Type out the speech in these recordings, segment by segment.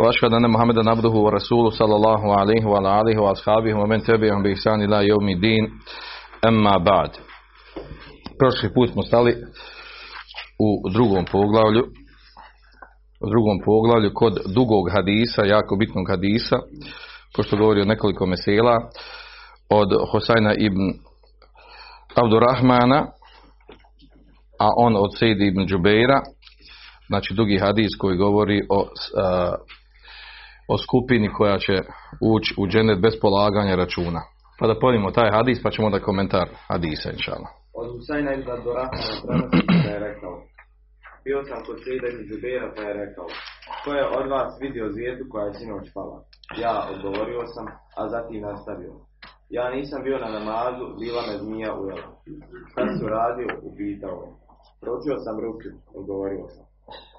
وأشهد أن محمدا عبده ورسوله صلى الله عليه وعلى آله وأصحابه ومن تبعهم بإحسان إلى يوم الدين أما بعد Prošli put smo stali u drugom poglavlju u drugom poglavlju kod dugog hadisa, jako bitnog hadisa, pošto govori o nekoliko mesela, od Hosajna ibn Abdurrahmana, a on od Sejdi ibn Džubeira, znači dugi hadis koji govori o, a, o skupini koja će ući u dženet bez polaganja računa. Pa da podimo taj hadis, pa ćemo da komentar hadisa, inšala. Od Husajna ibn da je rekao bio sam kod Sejda ibn Džubeira pa je rekao Ko je od vas vidio zvijezdu koja je sinoć pala? Ja odgovorio sam, a zatim nastavio. Ja nisam bio na namazu, bila me zmija ujela. Šta si uradio? Upitao je. Pročio sam ruku, odgovorio sam.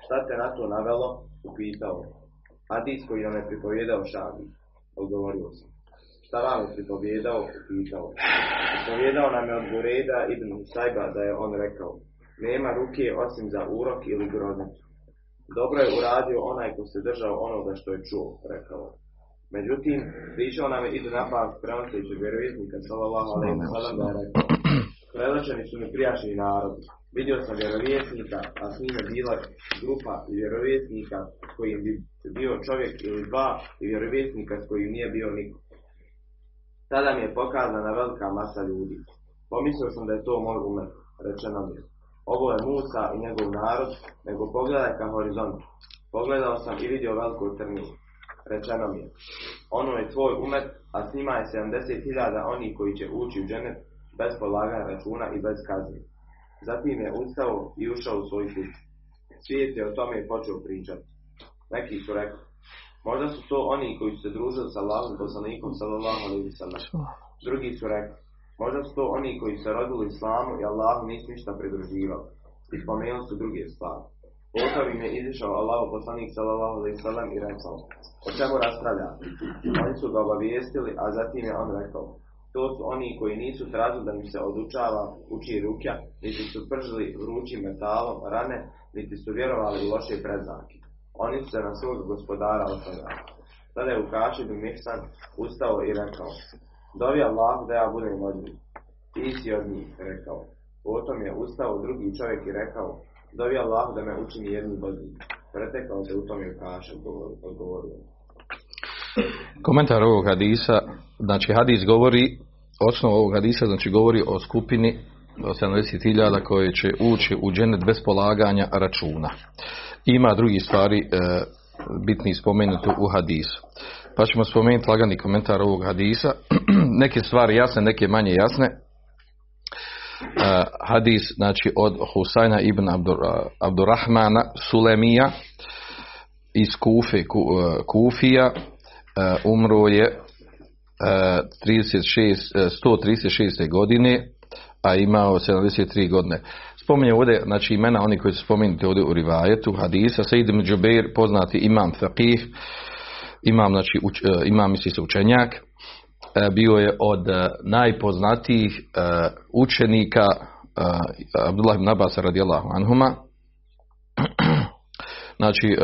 Šta te na to navelo? Upitao je. Hadis koji nam je pripovjedao Šabi. Odgovorio sam. Šta vam je pripovjedao? Upitao je. Pripovjedao nam je od Bureda ibn Husajba da je on rekao nema ruke osim za urok ili groznicu. Dobro je uradio onaj ko se držao onoga što je čuo, rekao. Međutim, pričao nam je idu na pas prenoseći vjerovjesnika, sallallahu alaihi sallam, da je rekao. Prelačeni su mi prijašnji narod. Vidio sam vjerovjesnika, a s njime bila grupa vjerovjesnika s kojim bi bio čovjek ili dva vjerovjesnika s kojim nije bio niko. Tada mi je pokazana velika masa ljudi. Pomislio sam da je to moj umet, rečeno mi ovo je Musa i njegov narod, nego pogledaj ka horizontu. Pogledao sam i vidio veliku trniju. Rečeno mi je, ono je tvoj umet, a s njima je 70.000 oni koji će ući u dženet bez polaganja računa i bez kazni. Zatim je ustao i ušao u svoju kuću. Svijet je o tome i počeo pričati. Neki su rekli, možda su to oni koji su se družili sa Allahom poslanikom sallallahu alaihi sallam. Drugi su rekli, Možda su to oni koji se rodili islamu i Allahu nisu ništa pridruživali. I spomenuli su druge stvari. Potom im je izišao Allahu poslanik sallallahu alaihi sallam i rekao, o čemu raspravlja? Oni su ga obavijestili, a zatim je on rekao, to su oni koji nisu tražili da mi se odučava, uči rukja, niti su pržili vrućim metalom rane, niti su vjerovali u loše predznake. Oni su se na svog gospodara osnovali. Tada je Ukašid Mihsan ustao i rekao, Dovi Allah da ja budem od njih. Ti si od njih, rekao. Potom je ustao drugi čovjek i rekao, dovi Allah da me učini jednim od njih. Pretekao se u tom je kaša, odgovorio. Komentar ovog hadisa, znači hadis govori, osnov ovog hadisa, znači govori o skupini od 70.000 koje će ući u dženet bez polaganja računa. Ima drugi stvari e, bitni spomenuti u hadisu. Pa ćemo spomenuti lagani komentar ovog hadisa. neke stvari jasne, neke manje jasne. Uh, hadis znači od Husajna ibn Abdur, Abdurrahmana Sulemija iz Kufe, ku, uh, Kufija umro je 36, 136. godine a imao 73 godine. Spominje ovdje, znači imena oni koji su spomenuti ovdje u rivajetu hadisa, Sejid ibn Džubeir, poznati imam faqih, imam, znači, uč, imam misli se učenjak, bio je od najpoznatijih učenika Abdullah ibn Abbas radijallahu anhuma. Znači,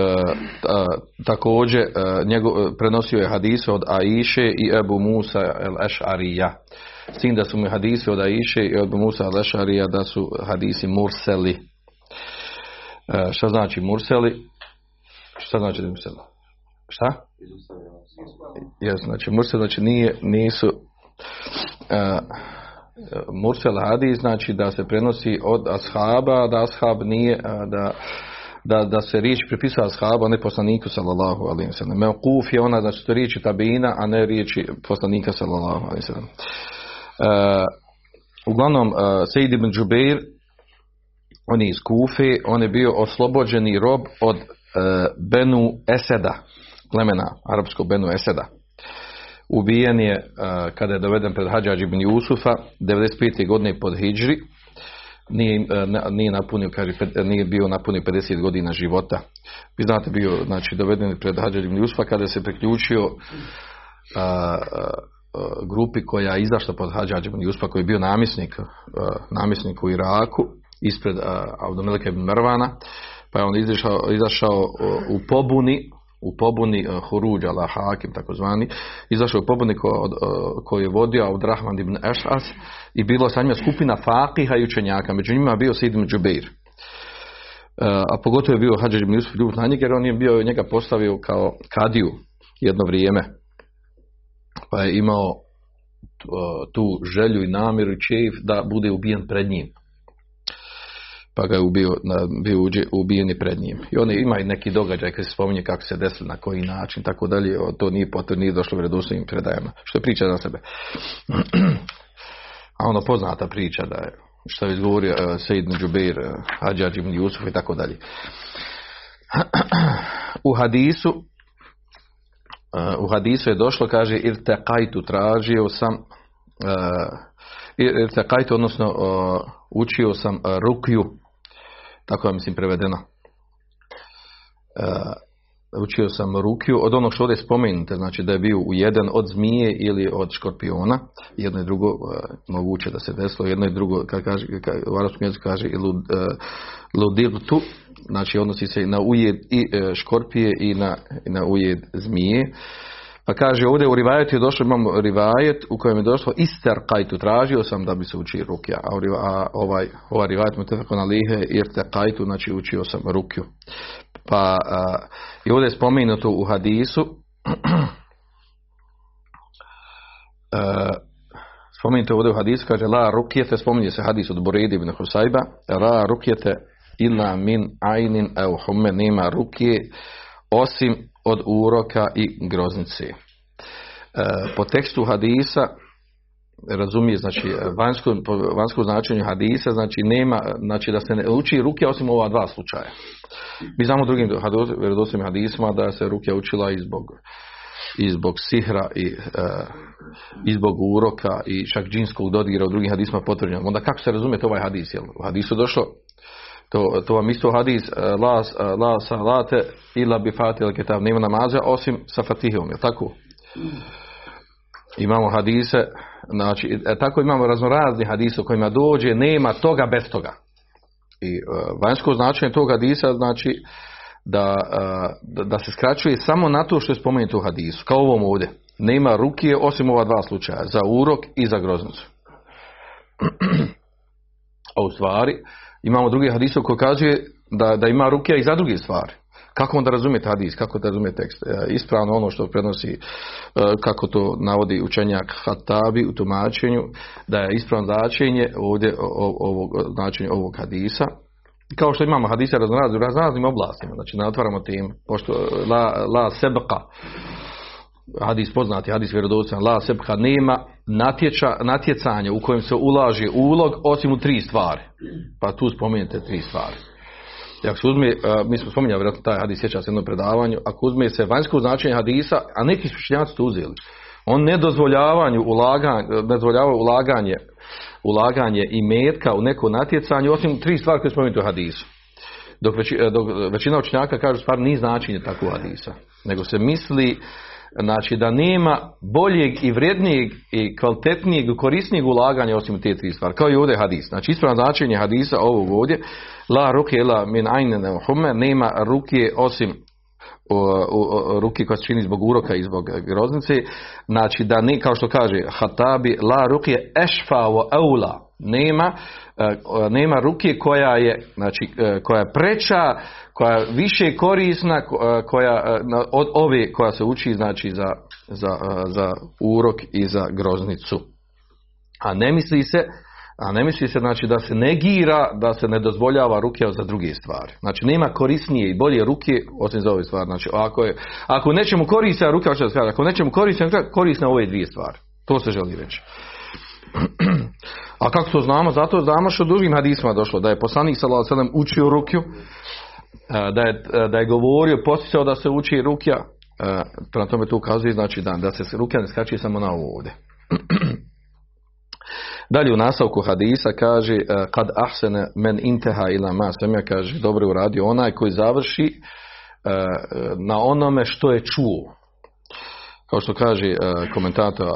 također njegov, prenosio je hadise od Aiše i Ebu Musa el-Eš'arija. S tim da su mu hadisi od Aiše i Ebu Musa el-Eš'arija da su hadisi murseli. Šta znači murseli? Šta znači murseli? Šta? Ja, znači mursel znači nije, nisu uh, mursel hadis znači da se prenosi od ashaba, da ashab nije, da da, da se riječ pripisuje ashaba, a ne poslaniku sallallahu alaihi sallam. Meokuf je ona, znači to riječi tabina, a ne riječi poslanika sallallahu alaihi sallam. Uh, uglavnom, uh, Sejid ibn Džubeir, on je iz Kufe, on je bio oslobođeni rob od uh, Benu Eseda, plemena arapskog Benu Eseda. ubijen je e, kada je doveden pred Hadžađ ibn Jusufa 95. godine pod Hidžri nije, e, nije napunio kaže, nije bio napunio 50 godina života. Vi znate bio znači doveden pred Hadžađ ibn Jusufa kada se priključio a, a, grupi koja je izašla pod Hadžađ ibn Jusufa koji je bio namjesnik namjesnik u Iraku ispred Abdomelika ibn Mervana pa je on izašao, izašao u pobuni u pobuni uh, Huruđ ala Hakim takozvani izašao u pobuni ko, uh, koju je vodio od Rahman ibn Eš'as i bilo sa njima skupina fakiha i učenjaka. Među njima bio Sid ibn Džubeir. Uh, a pogotovo je bio Hadžar ibn Jusuf ljubit na jer on je bio njega postavio kao kadiju jedno vrijeme. Pa je imao tu želju i namjeru i čeif da bude ubijen pred njim pa ga je ubio, na- bio uđe- ubijen i pred njim. I on je- ima i neki događaj koji se spominje kako se desilo, na koji način, tako dalje, o, to nije potrebno, nije došlo u vjerodostojnim predajama, što je priča za sebe. A ono poznata priča da je, što je izgovorio uh, Sejid ibn Džubeir, uh, Hadžađ ibn Jusuf i tako dalje. U hadisu uh, u hadisu je došlo, kaže, irteqajtu, tražio sam uh, irteqajtu, odnosno uh, učio sam uh, rukju, tako je mislim prevedeno. Uh, učio sam rukju od onog što ovdje spomenute, znači da je bio ujeden od zmije ili od škorpiona, jedno i drugo uh, moguće da se desilo, jedno i drugo, kad kaže, kad, u arapskom jeziku kaže lud, uh, ludirtu, znači odnosi se i na ujed i škorpije i na, i na ujed zmije. Pa kaže ovdje u rivajetu je došlo, imamo rivajet u kojem je došlo ister kajtu, tražio sam da bi se učio rukja, a, a ovaj, ovaj rivajet mu tefako na lihe, jer te kajtu, znači učio sam rukju. Pa a, i ovdje je spomenuto u hadisu, a, spomenuto ovdje u hadisu, kaže la rukjete, spominje se hadis od Boredi ibn Husayba, la rukjete illa min ajnin au hume, nema rukje, osim od uroka i groznice. E, po tekstu hadisa razumije znači vanjsko, po vanjsko značenju hadisa znači nema znači da se ne uči ruke osim ova dva slučaja. Mi znamo drugim vjerodostojnim hadisima da se ruke učila i zbog i zbog sihra i, e, i zbog uroka i čak džinskog dodira u drugim hadisima potvrđeno. Onda kako se razumije ovaj hadis? Jel? U hadisu došlo to, to vam isto hadis e, la, e, la salate ila bi fatil kitab nema namaza osim sa fatihom, je tako? Imamo hadise, znači, e, tako imamo raznorazni hadise u kojima dođe, nema toga bez toga. I e, vanjsko značenje tog hadisa znači da, da, da se skraćuje samo na to što je spomenuto u hadisu, kao ovom ovdje. Nema rukije osim ova dva slučaja, za urok i za groznicu. A u stvari, imamo drugi hadis koji kazuje da, da ima rukija i za druge stvari. Kako onda razumjeti hadis, kako da razumije tekst? E, Ispravno ono što prenosi, e, kako to navodi učenjak Hatabi u tumačenju, da je ispravno značenje ovdje ovog, značenje ovog hadisa. Kao što imamo raznoraznim, u raznoraznim oblastima, znači ne otvaramo tim, pošto la, la sebqa, hadis poznati, hadis vjerodostojan, la sebha nema natječa, natjecanja u kojem se ulaže ulog osim u tri stvari. Pa tu spomenete tri stvari. I ako se uzme, mi smo spominjali vjerojatno taj hadis sjeća se jednom predavanju, ako uzme se vanjsko značenje hadisa, a neki su učenjaci to uzeli, on ne dozvoljavanju ulaganje, ne dozvoljava ulaganje, ulaganje i metka u neko natjecanje, osim tri stvari koje spomenuti u hadisu. Dok, dok većina učenjaka kaže stvar nije značenje takvog hadisa, nego se misli znači da nema boljeg i vrednijeg i kvalitetnijeg i korisnijeg ulaganja osim te tri stvari. Kao i ovdje hadis. Znači ispravno značenje hadisa ovog ovdje la ruke la min ajne hume nema ruke osim ruke koja se čini zbog uroka i zbog groznice, znači da ne, kao što kaže Hatabi, la ruke ešfa wa aula, nema, e, nema ruke koja je, znači, e, koja je preča, koja je više korisna, ko- e, koja, od ove koja se uči, znači, za, za, za urok i za groznicu. A ne misli se, a ne misli se znači da se negira, da se ne dozvoljava ruke za druge stvari. Znači nema korisnije i bolje ruke osim za ove stvari. Znači ako je, ako nečemu koriste ruka, kaže, ako nečemu koriste, korisne ove dvije stvari. To se želi reći. A kako to znamo? Zato znamo što drugim hadisma došlo, da je poslanik sallallahu učio rukju, e, da je, da je govorio, posticao da se uči rukja, E, prema tome to ukazuje znači da, da se ruke ne skače samo na ovdje. Dalje u nastavku hadisa kaže e, kad ahsene men inteha ila ma semja kaže dobro uradio onaj koji završi e, na onome što je čuo. Kao što kaže e, komentator,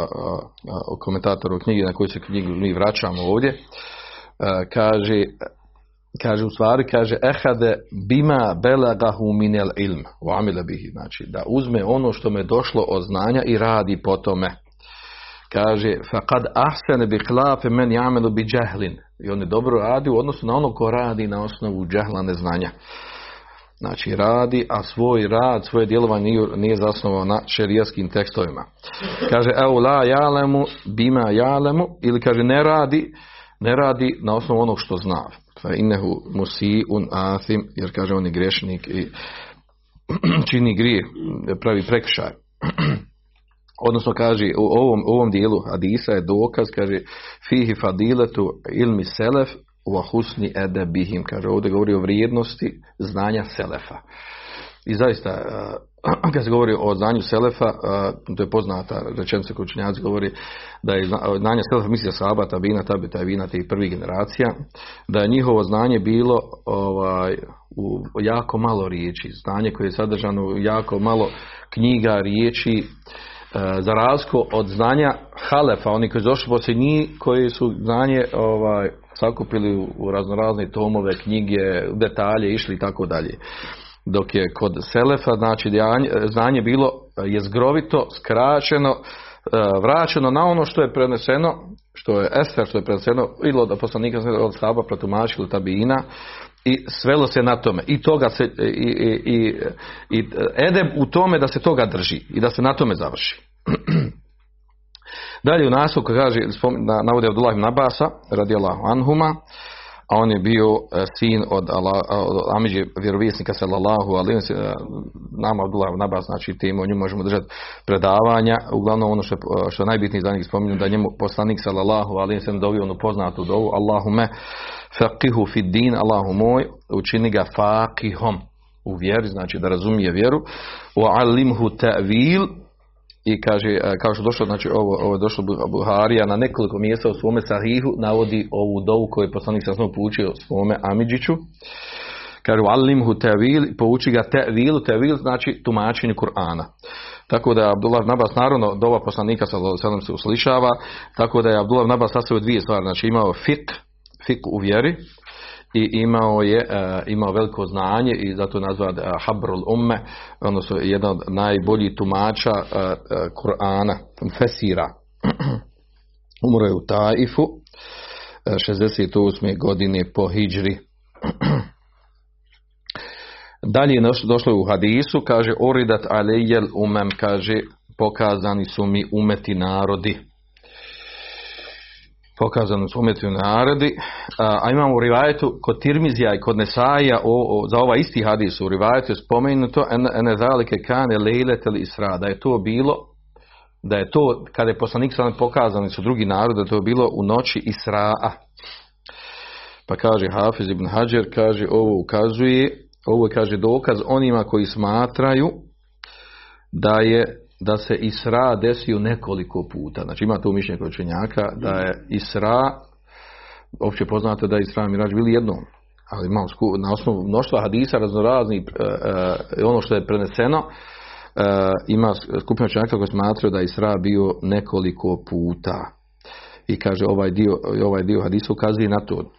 komentator u knjigi na koju se knjigu mi vraćamo ovdje, kaže kaže u stvari, kaže ehade bima belagahu minel ilm u amile bihi, znači da uzme ono što me došlo od znanja i radi po tome. Kaže, faqad ahsene bi hlafe men jamelu bi džahlin. I on je dobro radi u odnosu na ono ko radi na osnovu džahla neznanja. Znači radi, a svoj rad, svoje djelovanje nije, nije zasnovao na šerijaskim tekstovima. Kaže, evo la jalemu bima jalemu, ili kaže ne radi, ne radi na osnovu onog što zna. Innehu musi un athim, jer kaže on je grešnik i čini grije, pravi prekršaj. Odnosno kaže u ovom, u ovom dijelu hadisa je dokaz, kaže fihi fadiletu ilmi selef wa husni edebihim. Kaže ovdje govori o vrijednosti znanja selefa. I zaista, kad se govori o znanju Selefa, to je poznata rečenica koju učenjaci govori da je znanje Selefa, misli Saba, Tabina, Tabi, Tabina, tih prvih generacija, da je njihovo znanje bilo ovaj, u jako malo riječi, znanje koje je sadržano u jako malo knjiga, riječi, za razliku od znanja Halefa, oni koji su došli poslije njih, koji su znanje ovaj, sakupili u raznorazne tomove, knjige, detalje, išli i tako dalje dok je kod Selefa znači znanje bilo je zgrovito, skraćeno, e, vraćeno na ono što je preneseno, što je Ester, što je preneseno ili od poslanika od Saba protumačili tabina i svelo se na tome i toga se i, i, i, i edeb u tome da se toga drži i da se na tome završi. Dalje u naslovu kaže navode Abdullah ibn Abasa radijallahu anhuma a on je bio e, sin od, od Amidži vjerovjesnika sallallahu alaihi nama Abdullah Nabas, znači tim o njemu možemo držati predavanja, uglavnom ono što, što je najbitnije za njih spominju da njemu poslanik sallallahu alaihi sallam dovio onu poznatu dovu Allahume faqihu fid din, Allahu moj učini ga faqihom u vjeri, znači da razumije vjeru wa alimhu ta'vil i kaže, e, kao što došlo, znači ovo, ovo je došlo Buharija na nekoliko mjesta u svome sahihu, navodi ovu dovu koju je poslanik sa snom poučio svome Amidžiću. Kaže, alimhu tevil, pouči ga tevil, tevil znači tumačenje Kur'ana. Tako da je Abdullah Nabas, naravno, dova poslanika sa se uslišava, tako da je Abdullah Nabas sastavio dvije stvari, znači imao fik, fik u vjeri, i imao je uh, imao veliko znanje i zato je nazvan uh, Habrul Umme, odnosno jedan od najboljih tumača uh, Kur'ana, Fesira. Umro je u Taifu 68. godine po Hidžri. Dalje je došlo u hadisu, kaže Oridat alejel umem, kaže pokazani su mi umeti narodi pokazano su umetju narodi, a, a imamo u rivajetu kod Tirmizija i kod Nesaja o, o, za ova isti hadis u rivajetu je spomenuto ene zalike kane lejletel isra, da je to bilo da je to, kada je poslanik sam pokazani su drugi narod, da je bilo u noći Isra'a. Pa kaže Hafiz ibn Hajar, kaže ovo ukazuje, ovo kaže dokaz onima koji smatraju da je da se Isra desio nekoliko puta. Znači ima to mišljenje kod učenjaka da je Isra, opće poznato da je Isra Mirađ bili jednom, ali imamo na osnovu mnoštva hadisa raznorazni, e, e, ono što je preneseno, e, ima skupina učenjaka koji smatraju da je Isra bio nekoliko puta. I kaže ovaj dio, ovaj dio hadisa ukazuje na to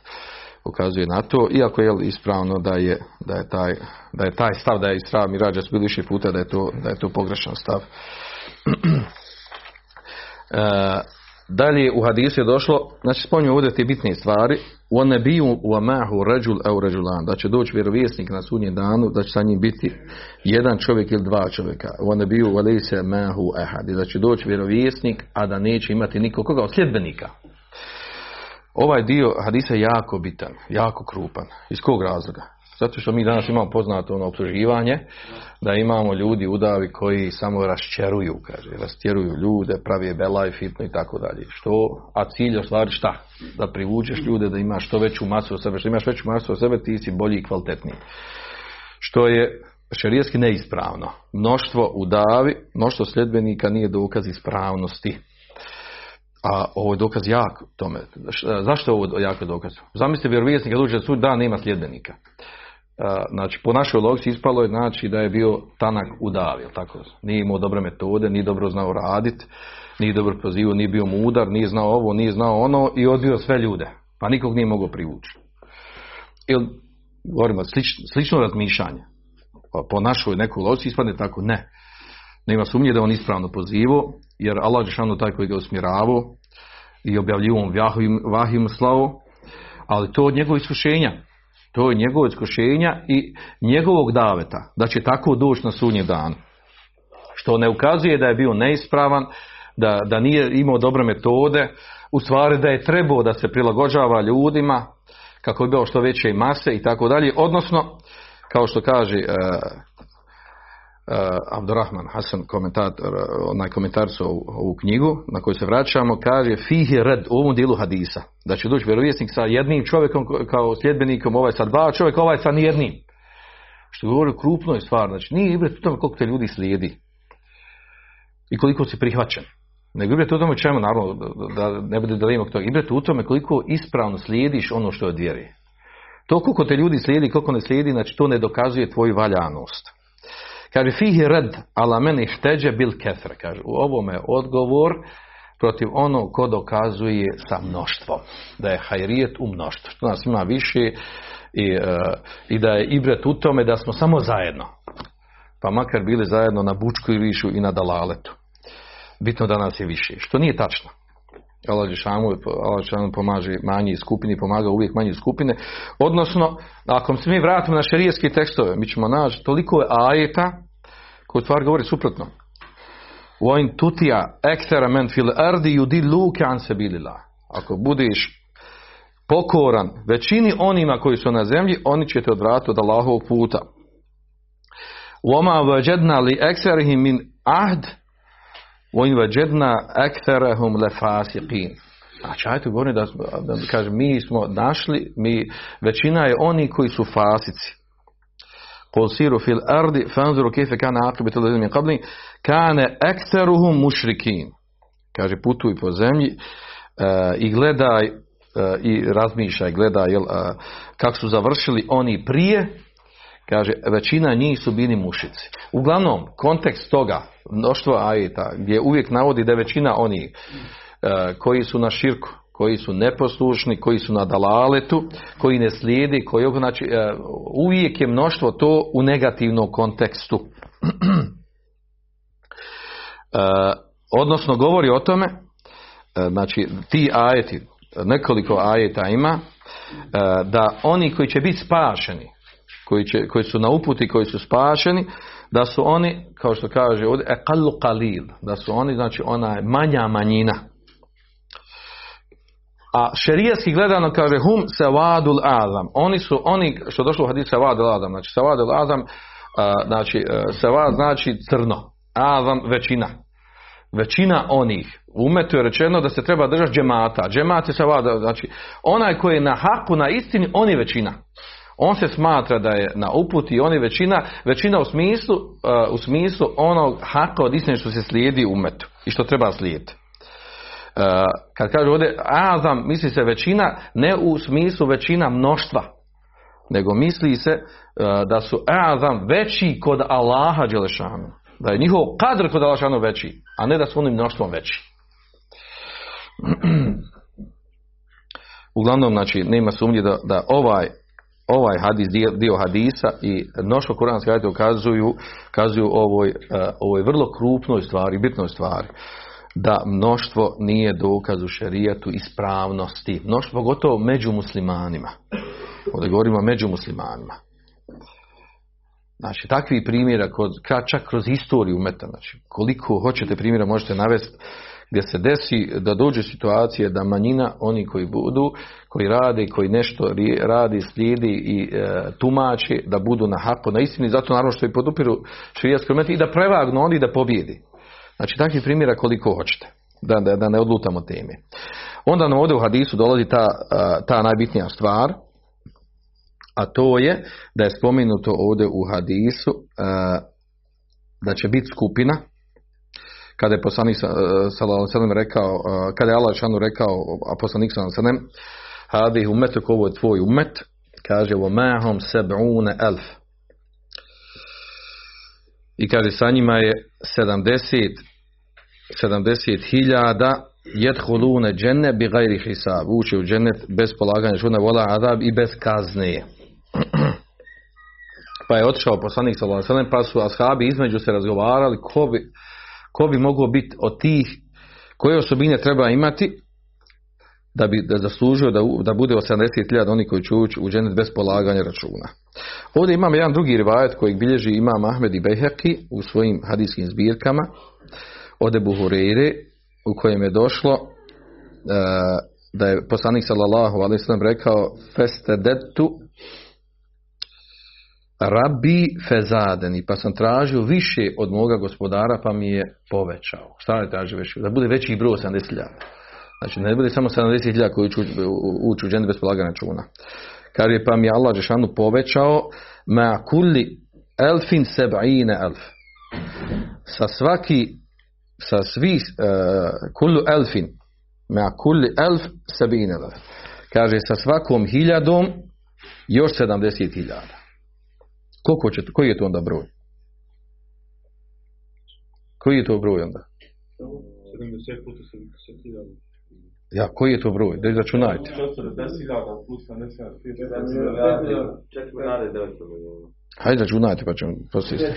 ukazuje na to, iako je ispravno da je, da je, taj, da je taj stav da je Isra Mirađa su bili više puta da je to, da je to pogrešan stav. e, dalje u hadisu je došlo, znači spominju ovdje te bitne stvari, u ne biju u amahu ređul au ređulan, da će doći vjerovjesnik na sudnjem danu, da će sa njim biti jedan čovjek ili dva čovjeka. U ne biju u se mahu ehad, da će doći vjerovjesnik, a da neće imati nikoga od sljedbenika. Ovaj dio hadisa je jako bitan, jako krupan. Iz kog razloga? Zato što mi danas imamo poznato ono optuživanje, da imamo ljudi udavi koji samo raščeruju, kaže, rastjeruju ljude, pravi belaj, fitno i tako dalje. Što, a cilj je stvari šta? Da privučeš ljude, da imaš što veću masu od sebe, što imaš veću masu od sebe, ti si bolji i kvalitetniji. Što je šerijetski neispravno. Mnoštvo u davi, mnoštvo sljedbenika nije dokaz ispravnosti. A ovo je dokaz jak tome. Zašto je ovo jako dokaz? Zamislite vjerovijesnik kad uđe sud da nema sljedbenika. Znači, po našoj logici ispalo je znači da je bio tanak u davi, tako? Nije imao dobre metode, nije dobro znao raditi, nije dobro pozivao, nije bio mudar, nije znao ovo, nije znao ono i odbio sve ljude. Pa nikog nije mogao privući. Ili, govorimo, slično razmišljanje. Pa po našoj nekoj logici ispadne tako, ne. Nema sumnje da on ispravno pozivao, jer Allah je taj koji ga usmjeravao i objavljivom vahim slavu, ali to od njegovog iskušenja. To je njegovo iskušenja i njegovog daveta, da će tako doći na sunji dan. Što ne ukazuje da je bio neispravan, da, da nije imao dobre metode, u stvari da je trebao da se prilagođava ljudima, kako bi bilo što veće mase i tako dalje, odnosno, kao što kaže uh, Abdurrahman Hasan, komentator, onaj komentar su ovu, knjigu na koju se vraćamo, kaže fihi red u ovom dijelu hadisa, da će doći vjerovjesnik sa jednim čovjekom kao sljedbenikom, ovaj sa dva čovjeka, ovaj sa nijednim. Što govori o krupnoj stvari, znači nije ibret u tome koliko te ljudi slijedi i koliko si prihvaćen. Nego ibret u tome čemu, naravno, da ne bude da toga. Ibret u tome koliko ispravno slijediš ono što je od vjeri. To koliko te ljudi slijedi, koliko ne slijedi, znači to ne dokazuje tvoju valjanost. Kaže, fihi red ala meni šteđe bil kefre. Kaže, u ovome odgovor protiv ono ko dokazuje sa mnoštvom. Da je hajrijet u mnoštvu. Što nas ima više i, e, i da je ibret u tome da smo samo zajedno. Pa makar bili zajedno na Bučku i Višu i na Dalaletu. Bitno da nas je više. Što nije tačno. Allah Đešanu pomaže manji skupini, pomaga uvijek manje skupine. Odnosno, ako se mi vratimo na šerijetske tekstove, mi ćemo naći toliko je ajeta koji stvar govori suprotno. Vojn tutija ekstera men fil ardi yudi luke an Ako budiš pokoran većini onima koji su na zemlji, oni će te odvratiti od Allahovog puta. Wama wajadna li ekserihim min ahd وَإِنْ وَجَدْنَا أَكْثَرَهُمْ لَفَاسِقِينَ Znači, ajte govorim da, da kaže, mi smo našli, mi, većina je oni koji su fasici. قُلْ سِيرُوا فِي الْأَرْضِ فَانْزُرُوا كَيْفَ كَانَ عَاقِبَةُ الَّذِينَ مِنْ قَبْلِهِمْ كَانَ أَكْثَرُهُمْ مُشْرِكِينَ Kaže, putuj po zemlji uh, i gledaj uh, i razmišljaj, gledaj jel, uh, kako su završili oni prije, kaže, većina njih su bili mušici. Uglavnom, kontekst toga, mnoštvo ajeta, gdje uvijek navodi da je većina onih e, koji su na širku, koji su neposlušni, koji su na dalaletu, koji ne slijedi, koji, znači, e, uvijek je mnoštvo to u negativnom kontekstu. E, odnosno, govori o tome, znači, ti ajeti, nekoliko ajeta ima, da oni koji će biti spašeni, koji, će, koji su na uputi, koji su spašeni, da su oni, kao što kaže ovdje, ekallu kalil, da su oni, znači ona manja manjina. A šerijski gledano kaže hum sevadul azam. Oni su, oni, što došlo u hadisu sevadul azam, znači sevadul azam, znači sevad znači crno, azam većina. Većina onih. Umetu je rečeno da se treba držati džemata. Džemat je sevada, znači onaj koji je na haku, na istini, on je većina on se smatra da je na uputi i on je većina, većina u smislu, uh, u smislu onog haka od istine što se slijedi u metu i što treba slijediti. Uh, kad kaže ovdje azam, misli se većina, ne u smislu većina mnoštva, nego misli se uh, da su azam veći kod Allaha Đelešanu. Da je njihov kadr kod Allaha veći, a ne da su onim mnoštvom veći. Uglavnom, znači, nema sumnje da, da ovaj ovaj hadis, dio, dio hadisa i mnoštvo kuranske ajte ukazuju, ukazuju ovoj, uh, ovoj vrlo krupnoj stvari, bitnoj stvari da mnoštvo nije dokaz u šerijatu ispravnosti. Mnoštvo pogotovo među muslimanima. Ovdje govorimo među muslimanima. Znači, takvi primjera, kod, čak kroz historiju meta, znači, koliko hoćete primjera možete navesti gdje se desi da dođe situacije da manjina, oni koji budu, koji rade, koji nešto radi, slijedi i e, tumači, da budu na haku, na istini, zato naravno što i podupiru širijatskom i da prevagnu oni da pobjedi. Znači takvih primjera koliko hoćete, da, da, da ne odlutamo teme. Onda nam ovdje u hadisu dolazi ta, ta najbitnija stvar, a to je da je spomenuto ovdje u hadisu e, da će biti skupina kada je poslanik sallallahu alejhi rekao e, kada je Allah rekao a poslanik sallallahu hadi umetu ovo je tvoj umet kaže wa mahum sab'una alf i kaže sa njima je 70 70 hiljada jedhulune dženne bi gajri hisab ući u džennet bez polaganja žuna vola adab i bez kazne. Pa je otišao poslanik sallallahu pa su ashabi između se razgovarali ko bi, ko bi mogao biti od tih koje osobine treba imati da bi da zaslužio da, da bude 80.000 oni koji će ući u dženet bez polaganja računa. Ovdje imamo jedan drugi rivajet kojeg bilježi imam Ahmed i Beheki u svojim hadijskim zbirkama od Ebu Hureyre u kojem je došlo uh, da je poslanik sallallahu alaihi sallam rekao festedetu Rabbi fezadeni, pa sam tražio više od moga gospodara, pa mi je povećao. Šta je tražio više? Da bude veći broj 70.000. Znači, ne bude samo 70.000 koji uđu, uđu u džene bez polaganja računa. Kaže, pa mi je Allah Žešanu povećao ma kulli elfin seba'ine elf. Sa svaki, sa svi, uh, kullu elfin, ma kulli elf seba'ine elf. Kaže, sa svakom hiljadom još 70.000. Koliko će, koji je to onda broj? Koji je to broj onda? 70 puta 70.000. Ja, koji je to broj? Da izračunajte. 40.000 plus 70.000. Hajde računajte pa ćemo poslije.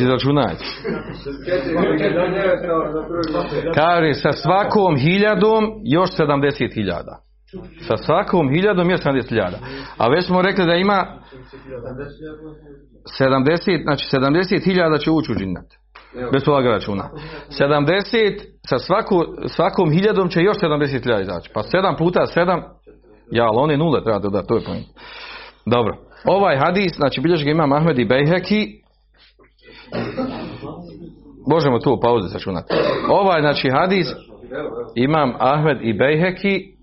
Izračunajte. Kaže sa svakom hiljadom još 70 hiljada. Sa svakom hiljadom još 70 hiljada. A već smo rekli da ima 70, znači 70 hiljada će ući u džinnat. Bez toga računa. 70, sa svaku, svakom hiljadom će još 70 hiljada izaći. Pa 7 puta 7, ja, ali one nule treba dodati, to je point. Dobro. Ovaj hadis, znači bilješ ga imam Ahmed i Bejheki, možemo tu u pauzi sačunati. Ovaj, znači hadis, imam Ahmed i Bejheki,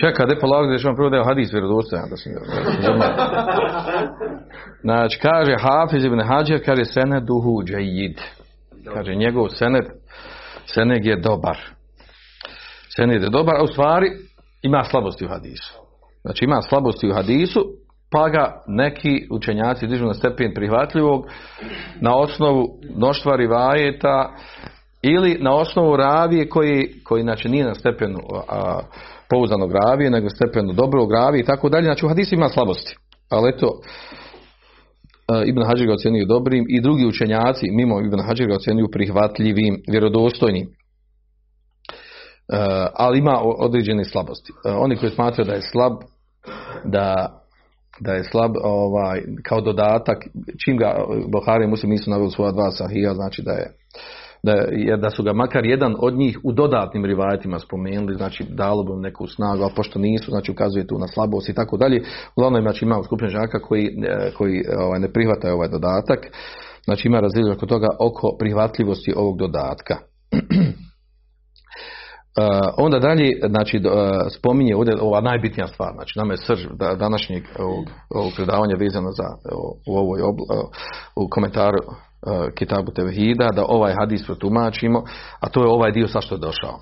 Čeka, de polagati da ćemo prvo da je hadis vjerodostojan da sam Znači, kaže Hafiz ibn Hađer, kaže seneduhu džajid. Kaže, njegov sened, sened je dobar. Sened je dobar, a u stvari ima slabosti u hadisu. Znači, ima slabosti u hadisu, pa ga neki učenjaci dižu na stepen prihvatljivog na osnovu mnoštva rivajeta ili na osnovu ravije koji, koji znači nije na stepenu a, pouzdanog ravije, nego stepenu dobrog ravije i tako dalje. Znači u hadisu ima slabosti. Ali eto, Ibn Hađir ga ocjenio dobrim i drugi učenjaci mimo Ibn Hađir ga ocjenjuju prihvatljivim, vjerodostojnim. Ali ima određene slabosti. Oni koji smatraju da je slab, da da je slab ovaj, kao dodatak, čim ga Bohari i Muslim nisu naveli svoja dva sahija, znači da je da, je, da su ga makar jedan od njih u dodatnim rivajetima spomenuli, znači dalo bi neku snagu, a pošto nisu, znači ukazuje tu na slabost i tako dalje. Uglavnom, znači ima skupina žaka koji, e, koji ovaj, ne prihvataju ovaj dodatak, znači ima razlika oko toga oko prihvatljivosti ovog dodatka. Uh, onda dalje, znači, uh, spominje ovdje ova najbitnija stvar, znači nama je srž današnjeg ovog, ovog predavanja vezano za u ovoj obla, u komentaru Kitabu Tevhida, da ovaj hadis protumačimo, a to je ovaj dio sa što je došao.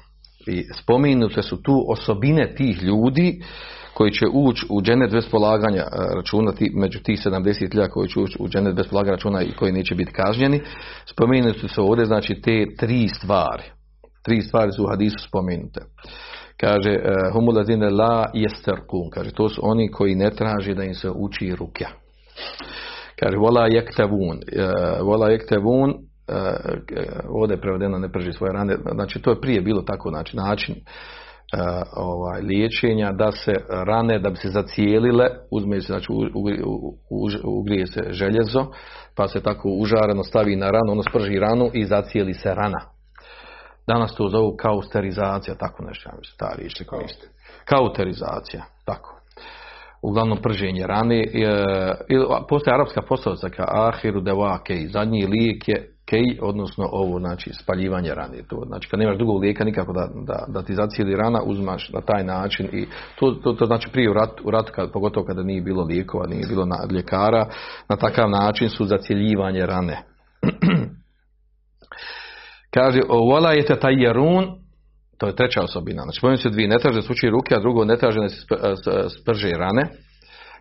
I spominute su tu osobine tih ljudi koji će ući u dženet bez polaganja računati među tih 70 koji će ući u dženet bez polaganja računa i koji neće biti kažnjeni. Spominute su ovdje znači te tri stvari tri stvari su u hadisu spomenute. Kaže, humulazine la jesterkun, kaže, to su oni koji ne traži da im se uči rukja. Kaže, vola jektevun, vola jektevun, ovdje je prevedeno ne prži svoje rane, znači to je prije bilo tako, znači način ovaj, liječenja da se rane, da bi se zacijelile, uzme se, znači ugrije se željezo, pa se tako užareno stavi na ranu, ono sprži ranu i zacijeli se rana. Danas to zovu kausterizacija, tako nešto, ja mislim, ta riječ se koriste. Kauterizacija, tako. Uglavnom prženje rane. E, postoje arapska poslovica ka ahiru devake i zadnji lijek je kej, odnosno ovo, znači, spaljivanje rane. To, znači, kad nemaš drugog lijeka nikako da, da, da ti zacijeli rana, uzmaš na taj način i to, to, to znači prije u ratu, u ratu kad, pogotovo kada nije bilo lijekova, nije bilo na, ljekara, na takav način su zacjeljivanje rane. Kaže, vola je tajjerun, to je treća osobina. Znači, pojavim se dvije, ne traže se ruke, a drugo ne traže da se sprže rane,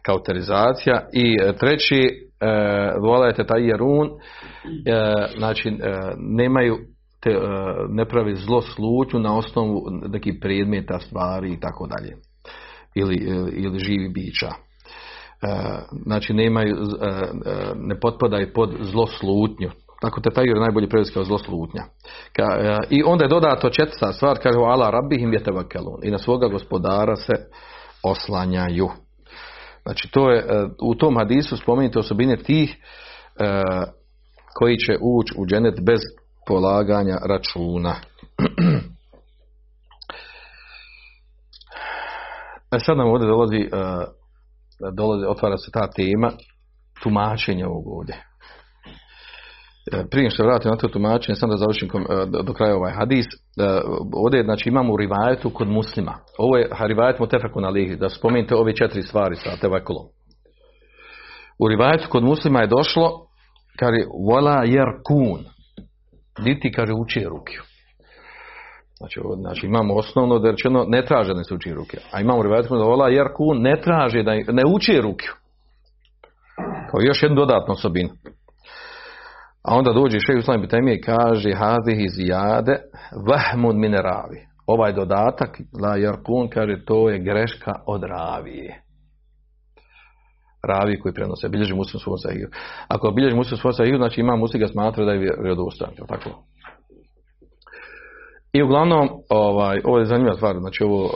kauterizacija. I e, treći, e, vola je tajjerun, e, znači, nemaju te, ne pravi zlo slutnju na osnovu nekih predmeta, stvari i tako dalje. Ili, ili živi bića. Znači, nemaju, ne potpadaju pod zlo slutnju tako te taj najbolji prevesti kao zloslutnja. Ka, e, I onda je dodato četvrta stvar, kaže ala rabbihim vjetevakelun. I na svoga gospodara se oslanjaju. Znači to je, e, u tom hadisu spomenite osobine tih e, koji će ući u dženet bez polaganja računa. E sad nam ovdje dolazi, dolazi, otvara se ta tema tumačenja ovog ovdje. E, prije što vratim na to tumačenje, sam da završim e, do kraja ovaj hadis. E, ovdje znači, imamo u rivajetu kod muslima. Ovo je rivajet na lihi, da spomenite ove četiri stvari sa tevakulom. U rivajetu kod muslima je došlo, kaže, vola jer kun. Diti, kaže, uči rukiju. Znači, znači, imamo osnovno da rečeno ne traže da se uči ruke. A imamo rivajetu da vola jer kun ne traže da ne uči rukiju. Kao još jednu dodatnu osobinu. A onda dođe šeji Uslam i kaže hazihi zijade vahmun mineravi. Ovaj dodatak, la jarkun, kaže to je greška od ravije. Ravi koji prenose, bilježi muslim svoj sahiju. Ako bilježi muslim svoj sahiju, znači ima muslim ga smatra da je vjerodostojan. Tako. I uglavnom, ovaj, ovo je zanimljiva stvar, znači ovo, uh,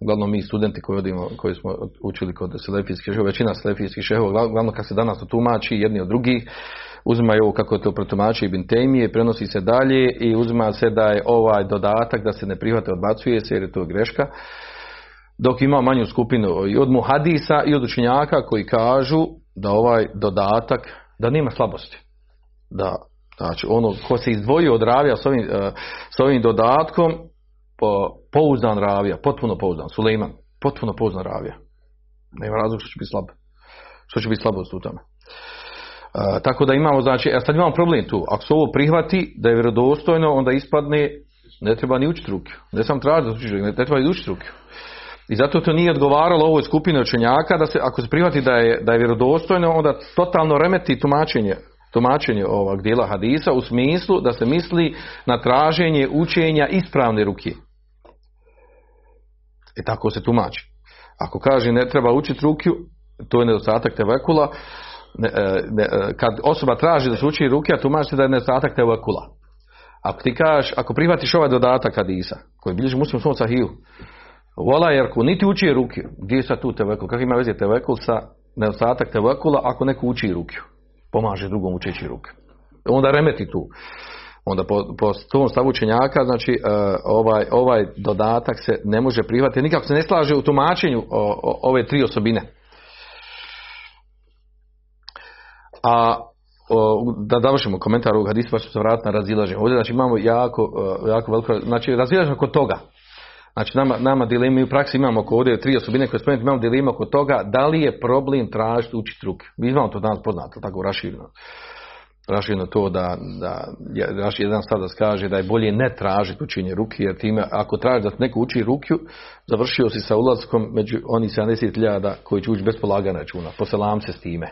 uglavnom mi studenti koji odimo, koji smo učili kod selefijskih šehova, većina selefijskih šehova, uglavnom kad se danas to tumači jedni od drugih, uzimaju ovo kako je to protumači Ibn Tejmije, prenosi se dalje i uzima se da je ovaj dodatak da se ne prihvate odbacuje se jer je to greška. Dok ima manju skupinu i od muhadisa i od učenjaka koji kažu da ovaj dodatak, da nema slabosti. Da, znači ono ko se izdvojio od ravija s ovim, eh, s ovim dodatkom, pouzdan ravija, potpuno pouzdan, Suleiman, potpuno pouzdan ravija. Nema razloga što će biti slab. Što će biti slabost u tome tako da imamo, znači, a sad imamo problem tu. Ako se ovo prihvati da je vjerodostojno, onda ispadne, ne treba ni učiti ruke. Ne sam traži da ne treba ni učiti ruke. I zato to nije odgovaralo ovoj skupini učenjaka da se, ako se prihvati da je, da je vjerodostojno, onda totalno remeti tumačenje tumačenje ovog dijela hadisa u smislu da se misli na traženje učenja ispravne ruke. I tako se tumači. Ako kaže ne treba učiti ruku, to je nedostatak tevekula, ne, e, ne, e, kad osoba traži da se uči ruke, a tumači da je nedostatak tevakula. Ako ti kažeš, ako prihvatiš ovaj dodatak hadisa, koji bilježi muslim svom sahiju, vola jerku, niti uči ruke, gdje je tu tevekul, kako ima veze tevekul sa nedostatak tevekula ako neko uči ruke, pomaže drugom učeći ruke. Onda remeti tu. Onda po, po tom stavu učenjaka, znači uh, ovaj, ovaj dodatak se ne može prihvatiti, nikako se ne slaže u tumačenju ove tri osobine. A da završimo komentar ovog hadisa pa ćemo se vratiti na razilaženje. Ovdje znači imamo jako, e, jako veliko, znači razilaženje oko toga. Znači nama, nama dileme, u praksi imamo oko ovdje tri osobine koje spomenuti, imamo dileme oko toga da li je problem tražiti učiti ruke. Mi znamo to danas poznato, tako raširno. Raširno to da, da naš jedan sada kaže da je bolje ne tražiti učenje ruke, jer time ako traži da neko uči rukju, završio si sa ulazkom među oni 70.000 koji će ući bez polaganja računa. Poselam se s time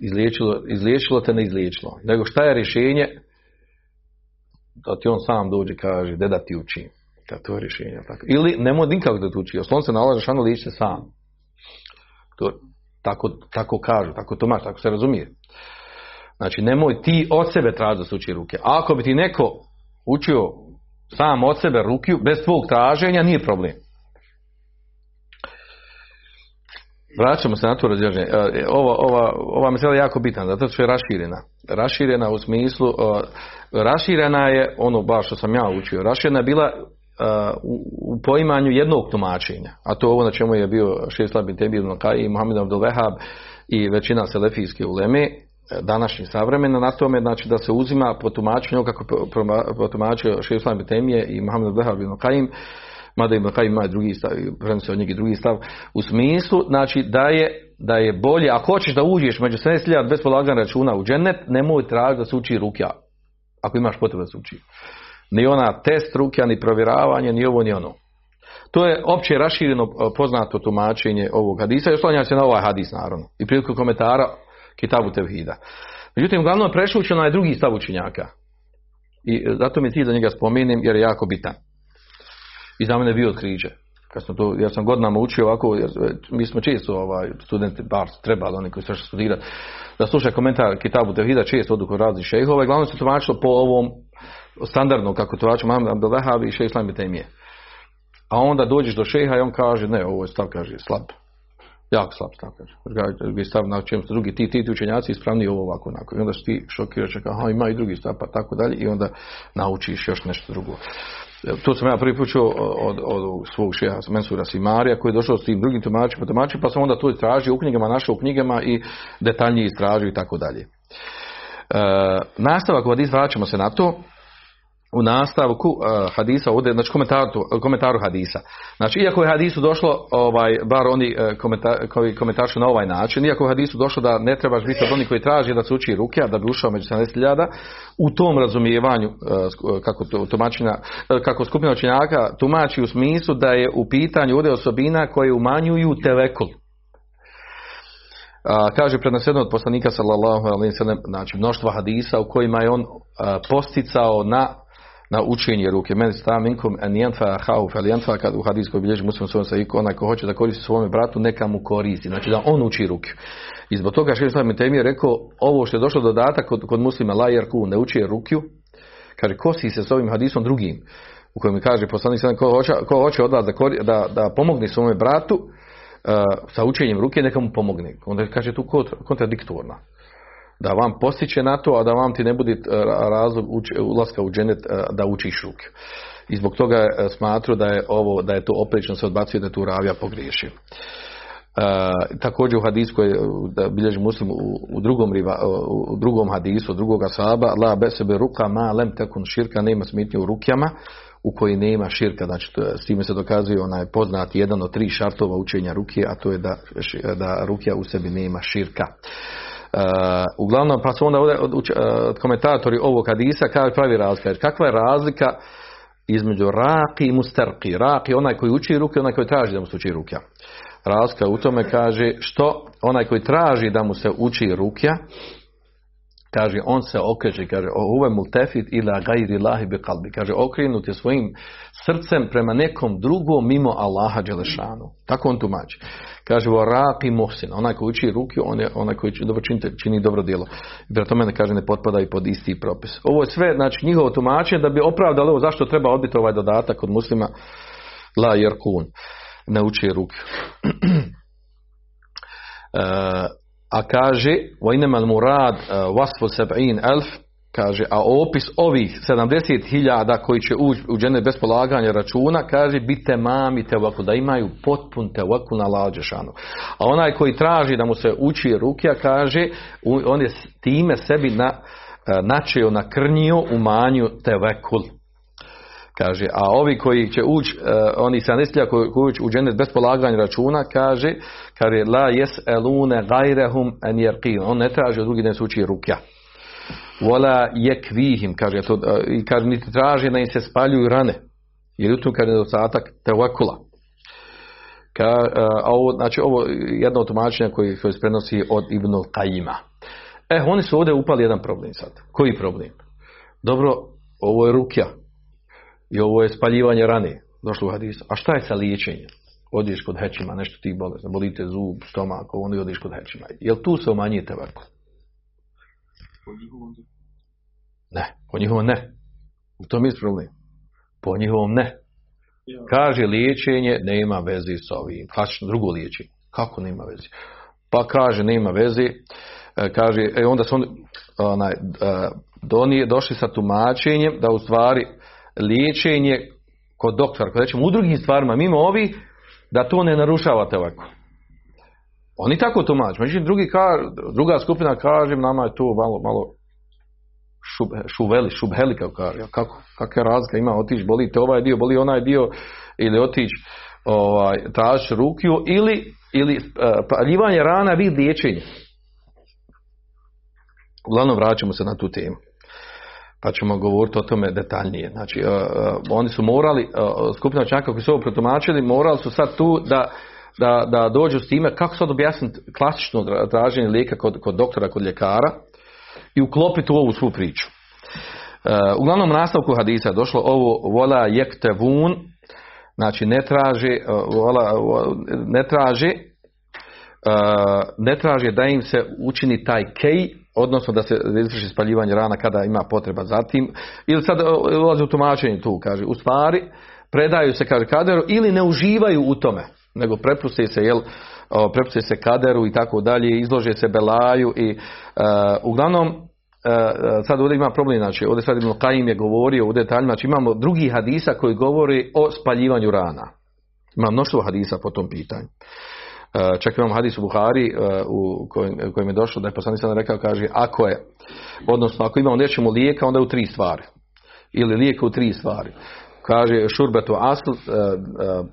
izliječilo, izliječilo te ne izliječilo. Nego šta je rješenje? Da ti on sam dođe i kaže, de da ti uči. Da to je rješenje. Tako. Ili nemoj nikako da ti uči. Oslon se nalaže šano liječi sam. To, tako, tako kažu, tako to maš, tako se razumije. Znači, nemoj ti od sebe tražiti da se uči ruke. Ako bi ti neko učio sam od sebe rukiju, bez tvog traženja, nije problem. Vraćamo se na to razilaženje. E, ova, ova, ova mesela je jako bitna, zato što je raširena. Raširena u smislu, raširena je, ono baš što sam ja učio, raširena je bila e, u, poimanju jednog tumačenja, a to je ovo na čemu je bio šest labin tebi i Muhammed Abdul i većina selefijske uleme, današnji savremena na tome znači da se uzima po tumačenju kako Šejh Islam ibn Temije i Muhammed Behar ibn Qaim mada ibn Qaim ima drugi stav, prenosi od njega drugi stav, u smislu znači da je da je bolje, ako hoćeš da uđeš među 70.000 bez polaganja računa u džennet, nemoj tražiti da se uči rukja, ako imaš potrebu da se uči. Ni ona test rukja, ni provjeravanje, ni ovo, ni ono. To je opće rašireno poznato tumačenje ovog hadisa i oslanja se na ovaj hadis naravno. I priliku komentara Kitabu Tevhida. Međutim, uglavnom prešuće na drugi stav učenjaka. I e, zato mi je cilj da njega spomenem jer je jako bitan. I za mene je bio otkriće. Kad sam to, ja sam godinama učio ovako, jer e, mi smo često ovaj, studenti, bar trebali oni koji još studirati, da slušaju komentar Kitabu Tevhida, često odu kod raznih šejhova i glavno se tumačilo po ovom standardno kako tumači Mohamed Abdel Wahhab i šejh Islam. A onda dođeš do šeha i on kaže, ne, ovo je stav, kaže, slab. Jako slab stav. Drugi stav na čem su drugi, ti, ti, ti učenjaci ispravni ovo ovako, onako. I onda si ti šokiraš, aha, ima i drugi stav, pa tako dalje. I onda naučiš još nešto drugo. To sam ja prvi put čuo od, od, svog šeha Mensura Simarija koji je došao s tim drugim tumačima, tumačima, pa sam onda to istražio u knjigama, našao u knjigama i detaljnije istražio i tako dalje. E, nastavak od vraćamo se na to u nastavku uh, hadisa ovdje, znači komentaru, komentaru hadisa. Znači, iako je hadisu došlo, ovaj, bar oni uh, komentar, koji komentaršu na ovaj način, iako je hadisu došlo da ne trebaš biti od onih koji traži da se uči ruke, a da bi ušao među 70.000, u tom razumijevanju uh, kako, tumačina, kako skupina učenjaka tumači u smislu da je u pitanju ovdje osobina koje umanjuju telekul. A, kaže preneseno od poslanika sallallahu alejhi ve znači mnoštvo hadisa u kojima je on posticao na na učenje ruke. Men sta minkum an yanfa khawf al yanfa kad u hadisku bilježi muslim svojom sa onaj ko hoće da koristi svome bratu neka mu koristi. Znači da on uči ruke. I zbog toga što je Temi je rekao ovo što je došlo dodatak kod, kod muslima la yarku ne uči rukju. Kaže kosi se s ovim hadisom drugim u kojem kaže poslanik sallallahu ko hoće ko hoće od vas da, da, da pomogne svome bratu uh, sa učenjem ruke neka mu pomogne. Onda kaže tu kontradiktorna da vam postiče na to, a da vam ti ne bude razlog uči, ulaska u dženet da učiš ruke. I zbog toga je smatru da je ovo, da je to oprečno se odbacuje da tu ravija pogriješio. E, također u hadisku koji da bilježi muslim u, u, drugom, riva, u drugom hadisu, drugoga sahaba, la besebe ruka ma lem tekun širka, nema smitnje u rukjama, u koji nema širka, znači to, s time se dokazuje onaj poznat jedan od tri šartova učenja ruke, a to je da, da rukja u sebi nema širka. Uh, uglavnom, pa su onda ovdje od komentatori ovog hadisa kaže pravi razlika. Kakva je razlika između raki i mustarki? Raki onaj koji uči ruke, onaj koji traži da mu se uči rukja. Razlika u tome kaže što onaj koji traži da mu se uči rukja, kaže on se okreće, kaže uve multefit ila gajri lahi bi kalbi, kaže okrenut je svojim srcem prema nekom drugom mimo Allaha Đelešanu. Tako on tumači. Kaže rapi muhsin, onaj koji uči ruke, on je onaj koji dobro čini, čini dobro djelo. Prema tome ne kaže ne potpada i pod isti propis. Ovo je sve, znači njihovo tumačenje da bi opravdalo ovo zašto treba odbiti ovaj dodatak od muslima la jerkun, ne uči ruke. uh, a kaže vajnemal murad wasfu sab'in elf kaže a opis ovih 70.000 koji će ući u džene bez polaganja računa kaže bite mami tevakul da imaju potpun tevakul na lađešanu a onaj koji traži da mu se uči rukja kaže on je time sebi na, načeo nakrnio u manju tevakul kaže, a ovi koji će ući, uh, oni sa neslija koji, koji ući u dženet bez polaganja računa, kaže, kaže, la jes elune gajrehum en jerqin, on ne traži od drugi se uči rukja. Vola jekvihim, kaže, to, uh, i kaže, niti traži da im se spaljuju rane, jer u tom kaže nedostatak tevakula. Ka, uh, a ovo, znači, ovo jedno od tumačenja koji se prenosi od Ibnul Qajima. E, oni su ovdje upali jedan problem sad. Koji problem? Dobro, ovo je rukja, i ovo je spaljivanje rane, došlo u hadisu. A šta je sa liječenjem? Odiš kod hećima, nešto ti bolest, bolite zub, stomak, ovo i odiš kod hećima. Jel tu se umanjuje tevakul? Po njihovom Ne, po njihovom ne. U tom je problem. Po njihovom ne. Kaže liječenje nema veze s ovim. Klasično drugo liječenje. Kako nema veze? Pa kaže nema veze. Kaže, e, onda su oni onaj, donije, došli sa tumačenjem da u stvari liječenje kod doktora, kod rećemo u drugim stvarima, mimo ovi, da to ne narušavate ovako. Oni tako tumače. Međutim, drugi ka, druga skupina kaže, nama je to malo, malo šub, šuveli, šubheli, kako kaže. Kako, kakva razlika ima, otići, boli te ovaj dio, boli onaj dio, ili otići ovaj, tražiš rukiju, ili, ili uh, paljivanje rana vid liječenja. Uglavnom vraćamo se na tu temu. Pa ćemo govoriti o tome detaljnije. Znači, uh, oni su morali, uh, skupina čanka koji su ovo protumačili, morali su sad tu da, da, da dođu s time kako sad objasniti klasično traženje lijeka kod, kod doktora, kod ljekara i uklopiti u ovu svu priču. Uh, uglavnom nastavku hadisa je došlo ovo vola jektevun, znači ne traže, vola, ne traže uh, ne traže da im se učini taj kej, odnosno da se izvrši spaljivanje rana kada ima potreba za tim, ili sad uh, ulazi u tumačenje tu, kaže, u stvari predaju se, kaže, kaderu, ili ne uživaju u tome, nego prepuste se, jel, prepuste se kaderu i tako dalje, izlože se belaju i uh, uglavnom uh, sad ovdje ima problem, znači ovdje sad Ibn Qaim je govorio u detaljima, znači imamo drugi hadisa koji govori o spaljivanju rana. Ima mnoštvo hadisa po tom pitanju. Uh, čak imamo hadis u Buhari uh, u kojem, kojem je došlo da je poslanik sada rekao, kaže, ako je, odnosno ako imamo nečemu lijeka, onda je u tri stvari. Ili lijeka u tri stvari kaže šurbetu asl, uh, uh,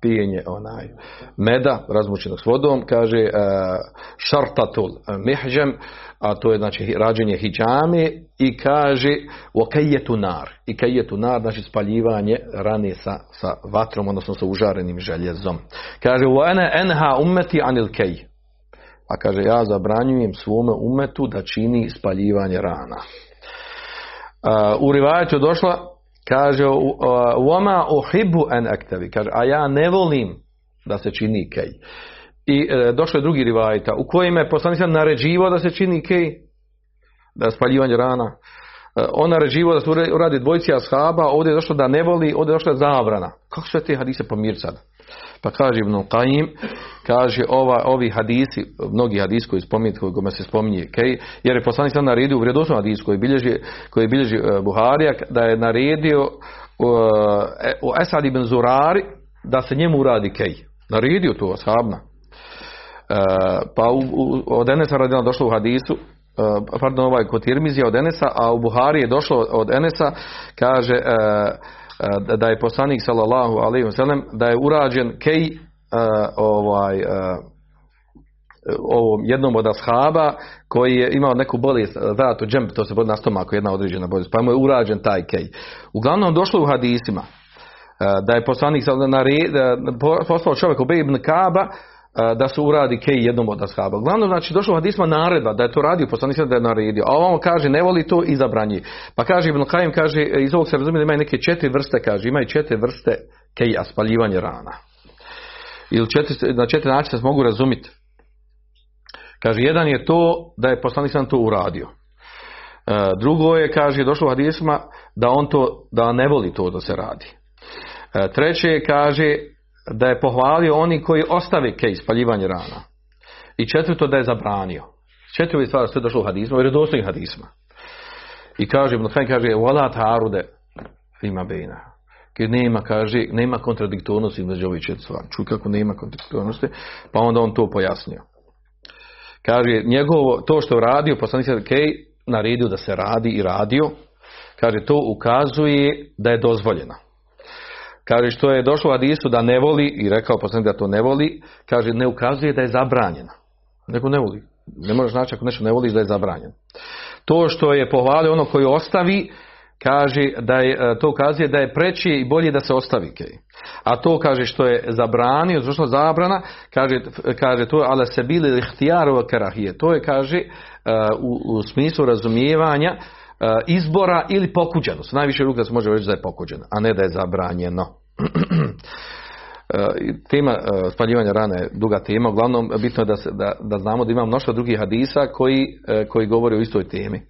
pijenje onaj meda razmučenog s vodom, kaže uh, šartatul mihđem, a to je znači rađenje hijjame i kaže okajetu nar. I kajetu nar znači spaljivanje rane sa, sa vatrom, odnosno sa užarenim željezom. Kaže u ene enha ummeti anil kej. A kaže ja zabranjujem svome umetu da čini spaljivanje rana. Uh, u rivajetu je došla kaže wama uhibbu an aktavi. Kaže a ja ne volim da se čini kej. I e, došlo je drugi rivajta u kojem je poslanik naređivao da se čini kej da je spaljivanje rana on naređivao da se uradi dvojici ashaba ovdje je došlo da ne voli ovdje je došla zabrana. Kako sve te hadise pomir sad pa kaže Ibn Qaim kaže ova, ovi hadisi mnogi hadisi koji spominje kojima se spominje kej, jer je poslanik sam naredio u vredosnom hadisu koji bilježi, koji bilježi uh, Buharija da je naredio uh, u Esad ibn Zurari da se njemu uradi kej. Naredio to ashabna. Pa u, u, od Enesa radila došlo u hadisu pardon, ovaj kod Tirmizija od Enesa, a u Buhari je došlo od Enesa, kaže uh, da je poslanik sallallahu alejhi ve sellem da je urađen kej ovaj ovom jednom od ashaba koji je imao neku bolest zato džemp to se bod na stomaku jedna određena bolest pa mu je urađen taj kej. Uglavnom došlo u hadisima da je poslanik alejhi poslao čovjek u ibn Kaba da se uradi kej jednom od ashaba. Glavno znači došlo hadisma naredba da je to radio poslanik da je naredio. A on kaže ne voli to i zabranji. Pa kaže Ibn Qayyim kaže iz ovog se razumije da ima neke četiri vrste kaže ima i četiri vrste keja spaljivanje rana. Ili četiri, na četiri načina se mogu razumjeti. Kaže jedan je to da je poslanik to uradio. E, drugo je kaže došlo u hadisma da on to da ne voli to da se radi. E, treće je kaže da je pohvalio oni koji ostave kej spaljivanje rana. I četvrto da je zabranio. Četiri stvari sve došlo u hadismu, jer je dostojnih hadisma. I kaže, Ibn Khayyim kaže, wala tarude fima bejna. Jer nema, kaže, nema kontradiktornosti između ovih četiri stvari. Čuj kako nema kontradiktornosti, pa onda on to pojasnio. Kaže, njegovo, to što je radio, poslanik se kej, naredio da se radi i radio, kaže, to ukazuje da je dozvoljeno. Kaže što je došlo u Hadisu da ne voli i rekao poslanik da to ne voli, kaže ne ukazuje da je zabranjeno. Neko ne voli. Ne možeš znači ako nešto ne voliš da je zabranjeno. To što je pohvalio ono koji ostavi, kaže da je, to ukazuje da je preći i bolje da se ostavi kej. A to kaže što je zabranio, zašto zabrana, kaže, kaže to ale se bili ihtijarova karahije. To je kaže u, u smislu razumijevanja izbora ili pokuđenost. Najviše ruka se može reći da je pokuđeno, a ne da je zabranjeno. tema spaljivanja rane je duga tema, uglavnom bitno je da, se, da, da znamo da ima mnoštvo drugih hadisa koji, koji govori o istoj temi.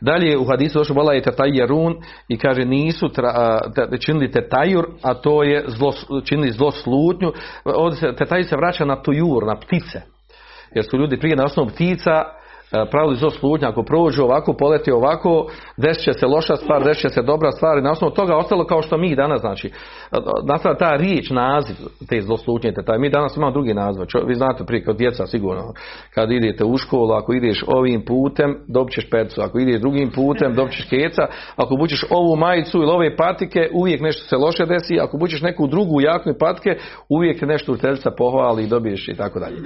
Dalje u hadisu došlo vala je tetajerun i kaže nisu tra, te, činili tetajur, a to je zlo, činili zlo slutnju. Ovdje se, tetajur se vraća na tujur, na ptice. Jer su ljudi prije na osnovu ptica pravili zlo slutnja, ako prođu ovako, poleti ovako, desit će se loša stvar, desit će se dobra stvar i na osnovu toga ostalo kao što mi danas, znači, nastala ta riječ, naziv te zloslutnje, taj, mi danas imamo drugi naziv, vi znate prije, kao djeca sigurno, kad idete u školu, ako ideš ovim putem, dobit ćeš percu, ako ideš drugim putem, dobit ćeš keca, ako bućeš ovu majicu ili ove patike, uvijek nešto se loše desi, ako bućeš neku drugu jaknu patike, uvijek nešto učiteljica pohvali i dobiješ i tako dalje.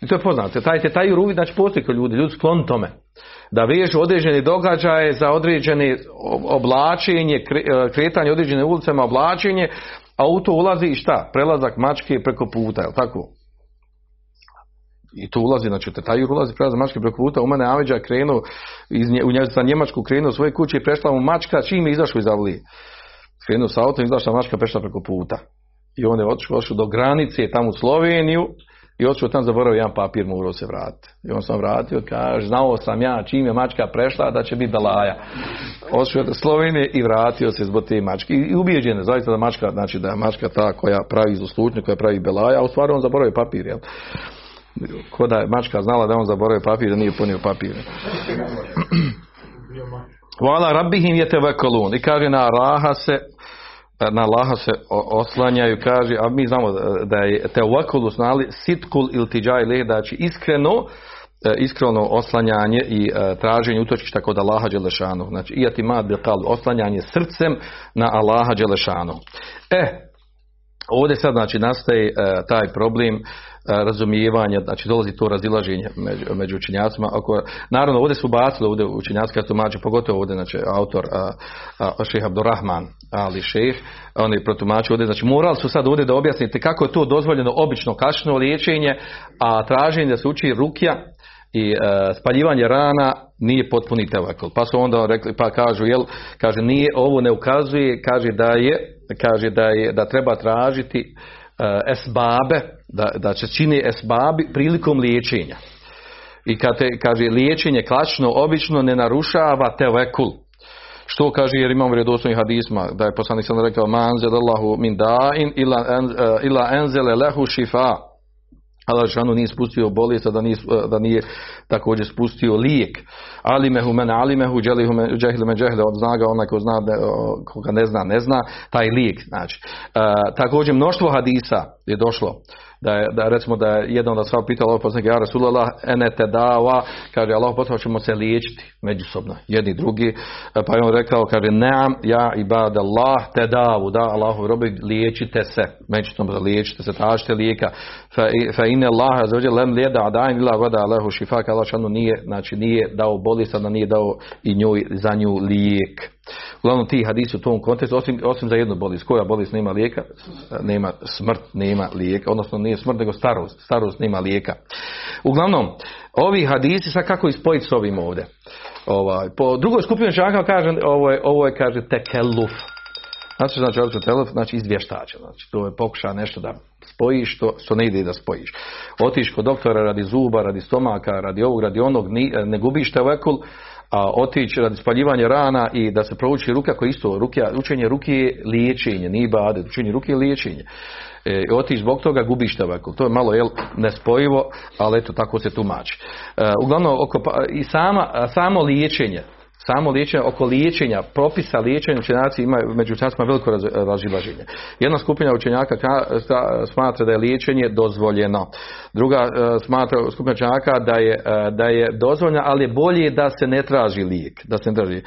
I to je poznato, taj, taj uvid, znači postoji ljudi, ljudi sklon tome da vežu određene događaje za određene oblačenje, e, kretanje određene ulicama, oblačenje, a u to ulazi i šta? Prelazak mačke preko puta, jel tako? I tu ulazi, znači taj ulazi prelazak mačke preko puta, u mene Ameđa krenuo, iz nje, u nje, za Njemačku krenuo svoje kuće i prešla mu mačka, čim je izašao iz Avlije. Krenuo sa autom, izašla mačka, prešla preko puta. I on je otišao do granice, tamo u Sloveniju, i otišao tam zaboravio jedan papir, morao se vratiti. I on sam vratio, kaže, znao sam ja čim je mačka prešla da će biti balaja. Otišao do Slovenije i vratio se zbog te mačke. I ubijeđen je zaista da mačka, znači da je mačka ta koja pravi slučnje, koja pravi belaja, a u stvari on zaboravio papir, jel? Ko da je mačka znala da on zaboravio papir, da nije punio papir. Vala rabihim je te vekolun. I kaže na raha se na Allaha se oslanjaju, kaže, a mi znamo da je teovakulu znali sitkul il tiđaj leh, znači iskreno, e, iskreno oslanjanje i e, traženje utočišta kod Allaha Đelešanu. Znači, ijati mad bilqal, oslanjanje srcem na Allaha Đelešanu. E, ovdje sad znači nastaje e, taj problem razumijevanja, znači dolazi to razilaženje među, među učenjacima. Oko, naravno, ovdje su bacili ovdje učenjacka tumače, pogotovo ovdje, znači, autor a, a, šeha Abdurrahman ali šeh, on je protumačio ovdje, znači morali su sad ovdje da objasnite kako je to dozvoljeno obično kašno liječenje, a traženje da se uči rukja i e, spaljivanje rana nije potpuni tevakl. Pa su onda rekli, pa kažu, jel, kaže, nije, ovo ne ukazuje, kaže da je, kaže da je, da treba tražiti e, esbabe, da, da će čini esbabi prilikom liječenja. I kad te, kaže, liječenje klačno obično ne narušava tevekul. Što kaže jer imamo vjerodostojnih hadisma da je poslanik sam rekao manzel Allahu min da'in ila, e, ila enzele lehu šifa. Allah nije spustio bolest, da nije, da nije također spustio lijek. Ali mehu men ali mehu dželihu men od znaga onaj ko zna, koga ne zna, ne zna, taj lijek. Znači. E, također mnoštvo hadisa je došlo da je, da recimo da je jedan da sva pitao Allah poslanik ja Rasulullah ene te dava kaže Allah poslanik ćemo se liječiti međusobno jedni drugi. Pa je on rekao kaže neam ja ibad Allah te davu da Allahu robi liječite se. Međusobno liječite se tražite lijeka. Fa, inne Allah za lem lijeda adain ila vada Allahu šifa Allah šanu nije znači nije dao bolest da nije dao i njoj za nju lijek. Uglavnom ti hadisi u tom kontekstu, osim, osim za jednu bolest, koja bolest nema lijeka, nema smrt, nema lijeka, odnosno nije smrt, nego starost, starost nema lijeka. Uglavnom, ovi hadisi, sad kako ispojiti s ovim ovdje? Ovaj, po drugoj skupini čaka kaže, ovo je, ovo je kaže tekeluf. Znači, znači, znači, telef, znači izvještače, znači, to je pokuša nešto da spojiš, što, što ne ide da spojiš. Otiš kod doktora radi zuba, radi stomaka, radi ovog, radi onog, ne gubiš tevekul, a otići radi spaljivanja rana i da se prouči ruka koji isto ruke, učenje ruke je liječenje, nije bade, učenje ruke je liječenje. E, otići zbog toga gubiš tavakul. To je malo jel, nespojivo, ali eto tako se tumači. E, uglavnom, oko, pa, i sama, samo liječenje, samo liječenje, oko liječenja, propisa liječenja učenjaci ima među učenjacima veliko raz, razilaženje. Jedna skupina učenjaka smatra da je liječenje dozvoljeno. Druga e, smatra skupina učenjaka da je, e, da je dozvoljeno, ali je bolje da se ne traži lijek. Da se ne traži. E,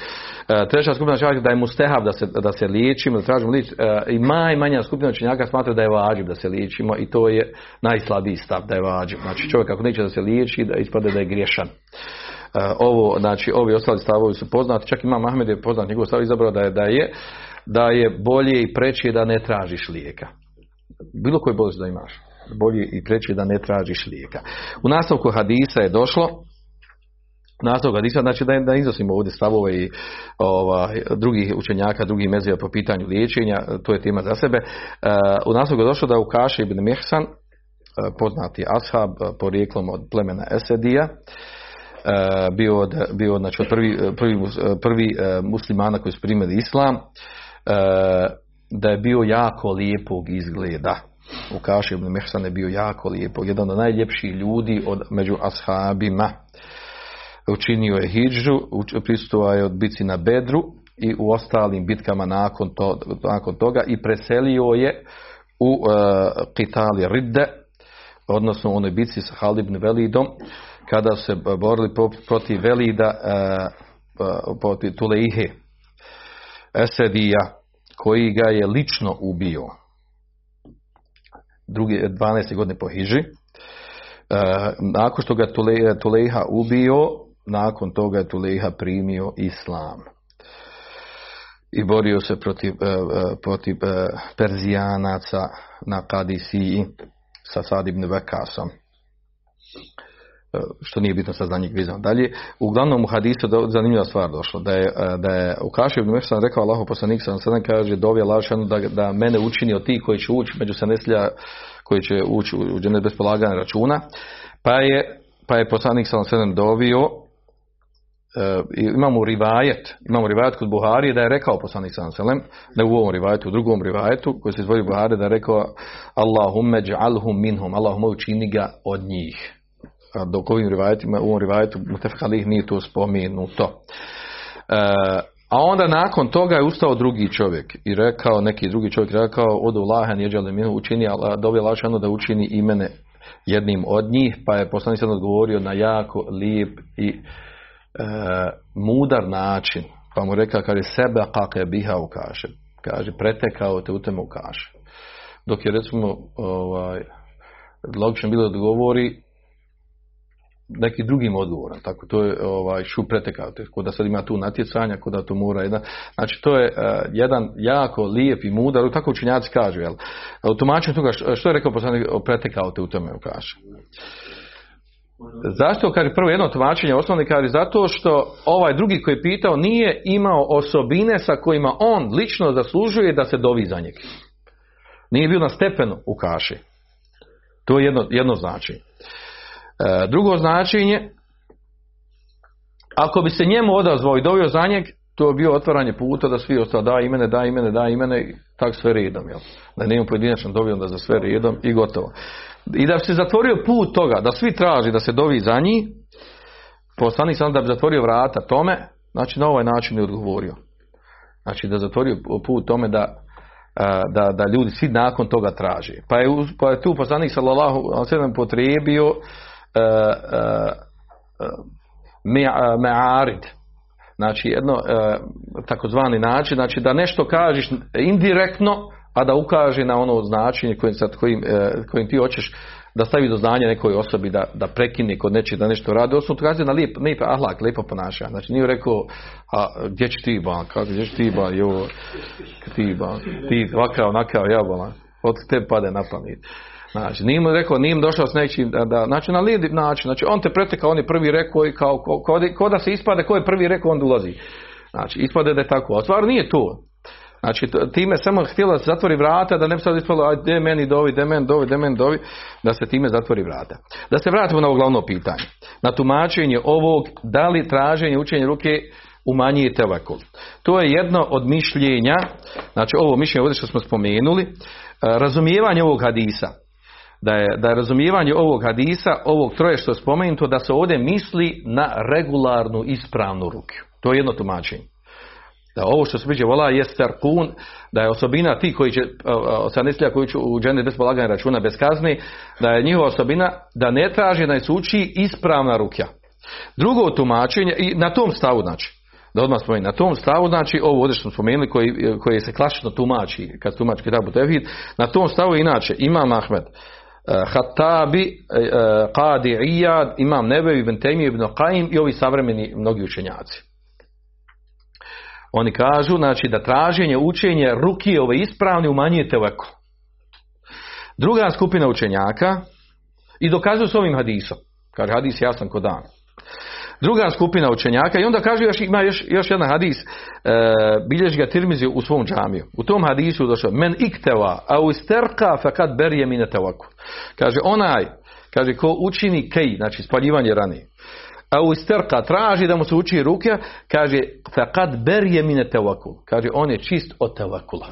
treća skupina učenjaka da je mustehav da se, da se liječimo, da tražimo lijek. I maj manja skupina učenjaka smatra da je vađiv da se liječimo i to je najslabiji stav da je vađiv. Znači čovjek ako neće da se liječi, da ispade da je griješan. E, ovo, znači ovi ostali stavovi su poznati, čak ima Mahmed je poznat njegov stav izabrao da je, da je da je bolje i preće da ne tražiš lijeka. Bilo koji bolest da imaš, bolje i preće da ne tražiš lijeka. U nastavku hadisa je došlo nastavku hadisa, znači da, da iznosimo ovdje stavove i ovaj, drugih učenjaka, drugih mezija po pitanju liječenja, to je tema za sebe. E, u nastavku je došlo da u Kaši ibn Mihsan, e, poznati ashab porijeklom od plemena Esedija, bio od, bio znači od prvi, prvi, prvi e, muslimana koji su primili islam, e, da je bio jako lijepog izgleda. U Kaši ibn Mehsan je bio jako lijepog, jedan od najljepših ljudi od, među ashabima. učinio je hidžu, uč- prisustvovao je od bici na Bedru i u ostalim bitkama nakon, to, nakon toga i preselio je u uh, Kitali Ridde, odnosno u onoj bitci sa Halid ibn Velidom, kada se borili pro- protiv Velida, uh, uh, protiv Tuleihe, Esedija, koji ga je lično ubio. Drugi, 12. godine po Hiži. E, nakon što ga Tule, Tulejha ubio, nakon toga je Tulejha primio islam. I borio se protiv, e, e, protiv e, Perzijanaca na Kadisiji sa Sad ibn Vekasom. E, Što nije bitno njih vezano dalje. Uglavnom u hadisu do- zanimljiva stvar došla. Da je, e, da je u Kaši ibn Mehsan rekao Allahu poslanik sam sada kaže dovje lašanu da, da mene učini od tih koji će ući među seneslja koji će ući u, džennet bez polaganja računa. Pa je, pa je poslanik sam sedam dovio e, i imamo rivajet, imamo rivajet kod Buharije da je rekao poslanik sam selem, ne u ovom rivajetu, u drugom rivajetu koji se izvodi Buhari da je rekao Allahumme dž'alhum minhum, Allahumme učini ga od njih. Dok ovim rivajetima, u ovom rivajetu Mutefak alih nije to spomenuto. E, a onda nakon toga je ustao drugi čovjek i rekao, neki drugi čovjek rekao, odu lahan jeđale minu učini, Allah, dobi lašano da učini imene jednim od njih, pa je poslanik sad odgovorio na jako lijep i e, mudar način. Pa mu rekao, kaže, sebe kakve biha ukaše. Kaže, pretekao te u teme ukaše. Dok je recimo, ovaj, logično bilo da odgovori neki drugim odgovorom. Tako to je ovaj šu pretekao. te, Ko da sad ima tu natjecanja, ko da to mora jedan. Znači to je eh, jedan jako lijep i mudar, tako učinjaci kažu, jel? U tumačenju toga što, što je rekao poslanik pretekao te u tome kaže. Zašto? Kaže prvo jedno tumačenje osnovni kaže zato što ovaj drugi koji je pitao nije imao osobine sa kojima on lično zaslužuje da se dovi za njega. Nije bio na stepenu u kaši. To je jedno, jedno značenje. E, drugo značenje, ako bi se njemu odazvao i dovio za njeg, to je bio otvaranje puta da svi ostao da imene, da imene, da imene i tak sve redom. Jel? Da nema pojedinačno dovio onda za sve redom i gotovo. I da bi se zatvorio put toga, da svi traži da se dovi za njih, poslanik sam da bi zatvorio vrata tome, znači na ovaj način je odgovorio. Znači da zatvorio put tome da, da, da ljudi svi nakon toga traže. Pa je, pa je tu poslanik sallallahu alejhi ve e, e, e, me- me'arid. Znači jedno takozvani način, znači da nešto kažeš indirektno, a da ukaže na ono značenje kojim, sad, kojim, kojim ti hoćeš da stavi do znanja nekoj osobi da, da prekine kod nečeg da nešto radi. Osnovno to kaže na lijep, lijep ahlak, lijepo ponašanje. Znači nije rekao, a gdje će ti ba, kako gdje će ti ba, jo, ti ba, ti ovakav, onakav, ja bolan, od te pade na pamet. Znači, nije mu rekao, nije mu došao s nečim, da, da, znači na lijep način, znači on te pretekao, on je prvi rekao i kao, ko, ko, ko da se ispade, ko je prvi rekao, on ulazi. Znači, ispade da je tako, a stvar nije to. Znači, time samo htjela se zatvori vrata, da ne bi sad ispalo, aj, de meni dovi, de meni dovi, de meni dovi, da se time zatvori vrata. Da se vratimo na ovo glavno pitanje. Na tumačenje ovog, da li traženje učenje ruke umanjuje tevakul. To je jedno od mišljenja, znači ovo mišljenje ovdje što smo spomenuli, e, razumijevanje ovog hadisa. Da je, da je razumijevanje ovog hadisa, ovog troje što je spomenuto, da se ovdje misli na regularnu ispravnu ruku. To je jedno tumačenje da ovo što se priđe vola je starkun, da je osobina ti koji će, osaneslija koji će u džene bez polaganja računa bez kazne, da je njihova osobina da ne traži da se uči ispravna rukja. Drugo tumačenje, i na tom stavu znači, da odmah spomenem, na tom stavu znači ovo ovdje što smo spomenuli koji, koji se klasično tumači, kad tumači Kitabu Tevhid, na tom stavu inače Imam Ahmed, Hatabi, eh, eh, Qadi Iyad, Imam Nebevi, Ibn Taymi, Ibn Qaim i ovi savremeni mnogi učenjaci. Oni kažu znači da traženje učenje ruki ove ispravne umanjuje tevekul. Druga skupina učenjaka i dokazuju s ovim hadisom. Kaže hadis jasan ko dan. Druga skupina učenjaka i onda kaže još ima još, još jedan hadis e, bilježi ga Tirmizi u svom džamiju. U tom hadisu došao men ikteva a u isterka fakat berje mine. Kaže onaj kaže ko učini kej, znači spaljivanje rani. A u isterka traži da mu se uči ruke, kaže fakat berje mine tevakul. Kaže on je čist od tevakula.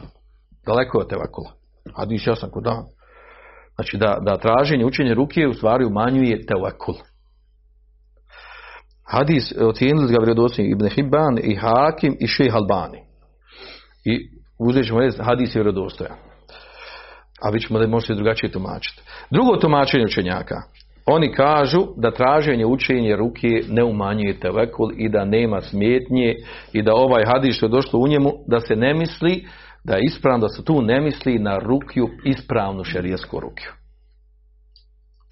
Daleko od tevakula. Hadis jasan ko dan. Znači da, da traženje učenje ruke u stvari umanjuje tevakul. Hadis ocijenili ga Ibn Hibban i Hakim i Šejh Albani. I uzet ćemo hadis je vjerodostojan. A vi ćemo da možete drugačije tumačiti. Drugo tumačenje učenjaka. Oni kažu da traženje učenje ruke ne umanjuje tevekul i da nema smetnje i da ovaj hadis što je došlo u njemu da se ne misli da je ispravno da se tu ne misli na rukju ispravnu šerijsku rukju.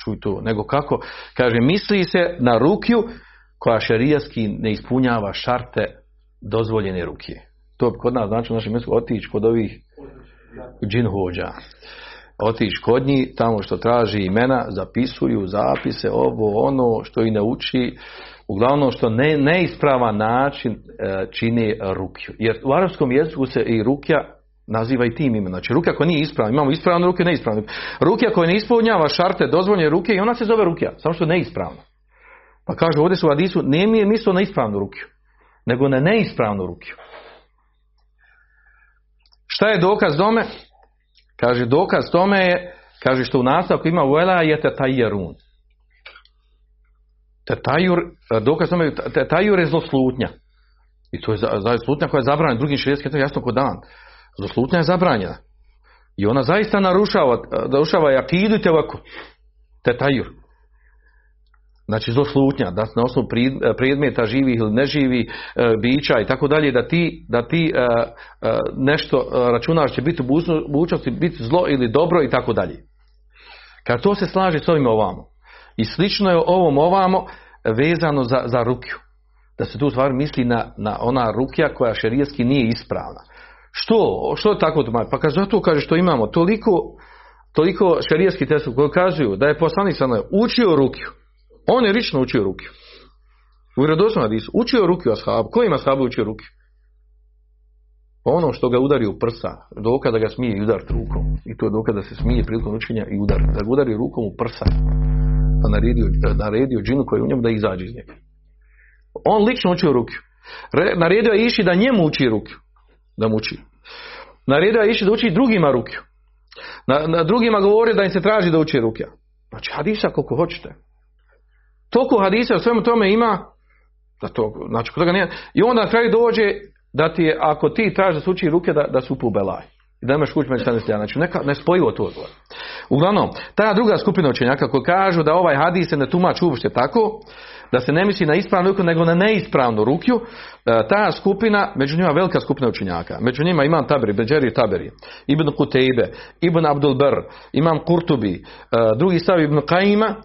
Čuj to, nego kako? Kaže, misli se na rukju koja šerijaski ne ispunjava šarte dozvoljene ruke. To bi kod nas znači u našem mjestu otići kod ovih džin hođa. Otići kod njih, tamo što traži imena, zapisuju zapise, ovo, ono što i ne uči, uglavnom što ne, neispravan način e, čini rukju. Jer u arapskom jeziku se i rukja naziva i tim imenom. Znači ruka koja nije ispravna, imamo ispravne ruke, neispravne. Rukja koja ne ispunjava šarte dozvoljene ruke i ona se zove rukja, samo što je neispravna. Pa kaže ovdje su u Adisu, nije mi je mislio na ispravnu rukju, nego na neispravnu rukju. Šta je dokaz tome? Kaže, dokaz tome je, kaže što u nastavku ima vela je tetajerun. Tetajur, dokaz tome je, tetajur je zloslutnja. I to je za, za slutnja koja je zabranjena drugim širijeskim, to jasno kod dan. Zloslutnja je zabranjena. I ona zaista narušava, narušava jakidu i ovako. Tetajur. Znači zloslutnja, da na osnovu predmeta živih ili neživih e, bića i tako dalje, da ti, da ti e, e, nešto računaš će biti u budućnosti biti zlo ili dobro i tako dalje. Kad to se slaže s ovim ovamo. I slično je ovom ovamo vezano za, za rukju. Da se tu stvar misli na, na ona rukja koja šerijetski nije ispravna. Što? Što tako tumači? Pa kad zato kaže što imamo toliko, toliko šerijetskih testov koji kazuju da je poslanik učio rukju. On je lično učio rukju. U vjerodostojnom hadisu. Učio rukju ashabu. Ko ima ashabu učio rukju? Ono što ga udari u prsa, dokaz da ga smije i udariti rukom. I to je dokaz da se smije prilikom učenja i udar. Da ga udari rukom u prsa. Pa naredio, naredio džinu koji je u njemu da izađe iz njega. On lično učio rukju. Naredio je iši da njemu uči rukju. Da mu uči. Naredio je iši da uči drugima rukju. Na, na drugima govori da im se traži da uči rukja. Znači hadisa koliko hoćete. Toliko hadisa o svemu tome ima, da to, znači kod toga nije, i onda na kraju dođe da ti ako ti tražiš da se uči ruke, da, da su upu belaj. I da imaš kuć među Znači, neka, nespojivo to odgovor. Uglavnom, ta druga skupina učenjaka koji kažu da ovaj hadis se ne tumači uopšte tako, da se ne misli na ispravnu ruku, nego na neispravnu rukju, e, ta skupina, među njima velika skupina učenjaka. Među njima imam Taberi, Beđeri Taberi, Ibn Kutejbe, Ibn Abdul Bar, imam Kurtubi, e, drugi stav Ibn Kajima, e,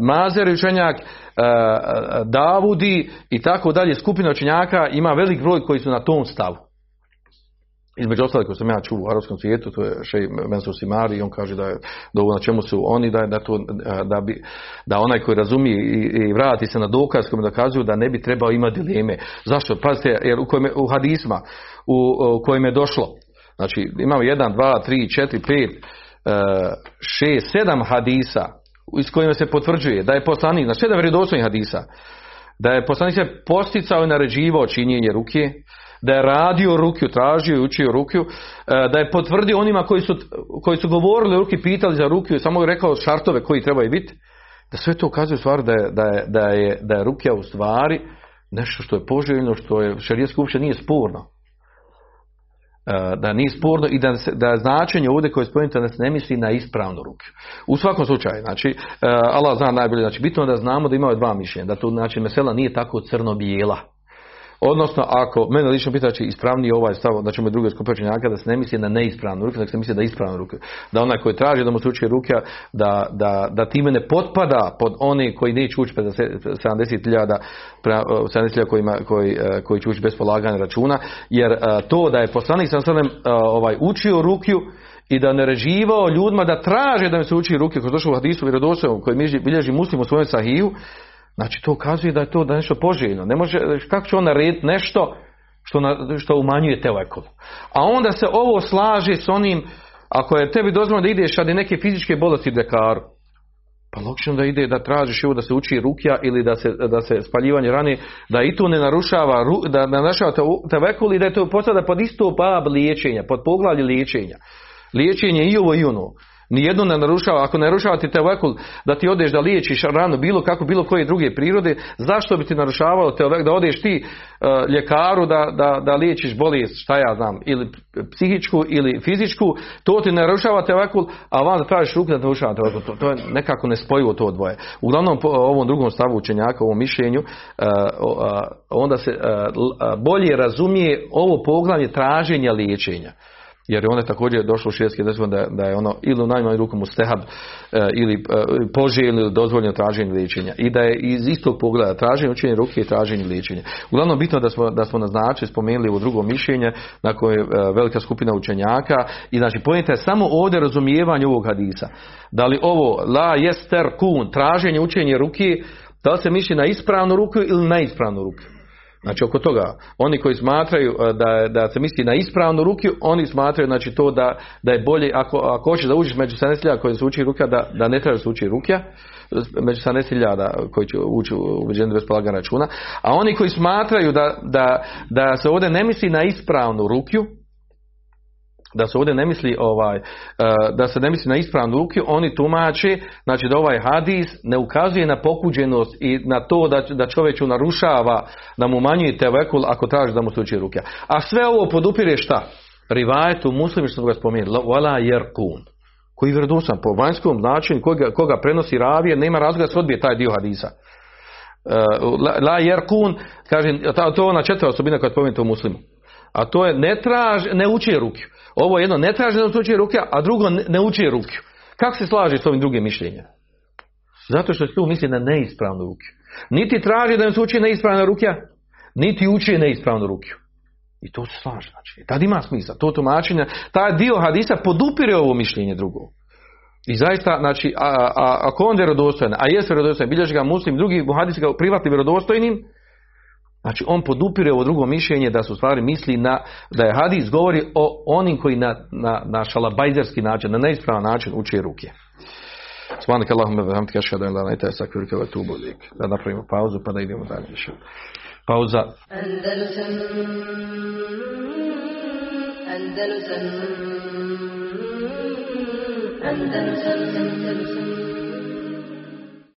Mazer učenjak, Davudi i tako dalje. Skupina učenjaka ima velik broj koji su na tom stavu. Između ostalih koji sam ja čuo u arabskom svijetu, to je Šej Mensur Simari on kaže da je da na čemu su oni, da, da, to, da, bi, da onaj koji razumije i, i vrati se na dokaz kojim dokazuju da ne bi trebao imati dileme. Zašto? Pazite, jer u, kojem, u hadisma u, u kojem je došlo, znači imamo jedan, dva, tri, četiri, pet, šest, sedam hadisa iz kojima se potvrđuje da je poslanik, znači sedam vjerodostojnih hadisa, da je poslanik se posticao i naređivao činjenje ruke, da je radio rukju, tražio i učio rukju, e, da je potvrdio onima koji su, koji su govorili ruki, pitali za rukju, samo je rekao šartove koji trebaju biti, da sve to ukazuje stvar da je, da je, da je, da je rukja u stvari nešto što je poželjno, što je šarijetski uopće nije sporno. E, da nije sporno i da, da je značenje ovdje koje je spomenuto da se ne misli na ispravnu ruku. U svakom slučaju, znači, e, Allah zna najbolje, znači bitno je da znamo da imaju dva mišljenja, da tu znači mesela nije tako crno-bijela. Odnosno, ako mene lično pita će ispravniji ovaj stav, da ćemo druge skupine učenjaka da se ne misli na neispravnu ruku, nego se misli da ispravnu ruku. Da onaj koji traži da mu se uči ruke, da, da, da time ne potpada pod oni koji neće ući 70.000 70 koji, koji, koji će ući bez polaganja računa, jer e, to da je poslanik sam sadem ovaj, učio rukju, i da naređivao ljudima da traže da mi se uči ruke, koji došao u hadisu vjerodostojnom koji bilježi muslim u svojem sahiju, Znači to ukazuje da je to da nešto poželjno. Ne može, kako će on narediti nešto što, na, što umanjuje telekol. A onda se ovo slaže s onim, ako je tebi dozvoljeno da ideš radi neke fizičke bolesti dekaru, pa logično da ide da tražiš ovo da se uči rukja ili da se, da se spaljivanje rane, da i to ne narušava, da ne narušava tevekul i da je to postavlja pod isto pab liječenja, pod poglavlje liječenja. Liječenje i ovo i ono. Nijedno ne narušava, ako ne narušava ti tevekul da ti odeš da liječiš ranu bilo kako, bilo koje druge prirode, zašto bi ti narušavalo tevekul da odeš ti uh, ljekaru da, da, da liječiš bolest, šta ja znam, ili psihičku ili fizičku, to ti narušava tevekul, a van da tražiš ruku da te narušava. To, to je nekako nespojivo to dvoje. Uglavnom po ovom drugom stavu učenjaka, ovom mišljenju, uh, onda se uh, bolje razumije ovo poglavlje traženja liječenja. Jer je također došlo u širijski da, da je ono ili u najmanju ruku mustehab e, ili e, poželjno ili dozvoljeno traženje liječenja. I da je iz istog pogleda traženje učenje ruke i traženje liječenja. Uglavnom bitno da smo, da smo naznačili, spomenuli u drugo mišljenje na koje je velika skupina učenjaka i znači pojenta je samo ovdje razumijevanje ovog hadisa. Da li ovo la jester kun, traženje učenje ruke, da li se misli na ispravnu ruku ili na ispravnu ruku? Znači oko toga, oni koji smatraju e, da, da se misli na ispravnu ruku, oni smatraju znači to da, da je bolje, ako, ako hoćeš da uđeš među 70 koji se uči ruka, da, da ne treba se uči rukja, među 70 koji će ući u ubeđenju bez računa, a oni koji smatraju da, da, da se ovdje ne misli na ispravnu rukju, da se ovdje ne misli ovaj, e, da se ne misli na ispravnu ruku, oni tumače, znači da ovaj hadis ne ukazuje na pokuđenost i na to da, da čovjeku narušava, da mu manjuje tevekul ako traži da mu sluči ruke. A sve ovo podupire šta? Rivajetu muslimi što smo ga spomenuli, jerkun, koji je po vanjskom načinu, koga, koga prenosi ravije, nema razloga se odbije taj dio hadisa. Uh, la, la jerkun, kaže, to je ona četvrta osobina koja je u muslimu. A to je ne traž, ne uči ruke. Ovo jedno ne traži da se uči ruke, a drugo ne uči ruke. Kako se slaže s ovim drugim mišljenjem? Zato što se tu misli na neispravnu ruke. Niti traži da se uči neispravna ruke, niti uči neispravnu ruke. I to se slaže. Znači, tad ima smisla. To tumačenje, taj dio hadisa podupire ovo mišljenje drugo. I zaista, znači, a, a, ako on vjerodostojan, a jest vjerodostojan, bilježi ga muslim, drugi hadisi ga privati vjerodostojnim, Znači on podupire ovo drugo mišljenje da su stvari misli na, da je hadis govori o onim koji na, na, na šalabajzerski način, na neispravan način uče ruke. Svanak Allahumma wa hamdika ashhadu an la ilaha illa anta astaghfiruka wa atubu. Da napravimo pauzu pa da idemo dalje. Pauza. Andalusam Andalusam Andalusam Andalusam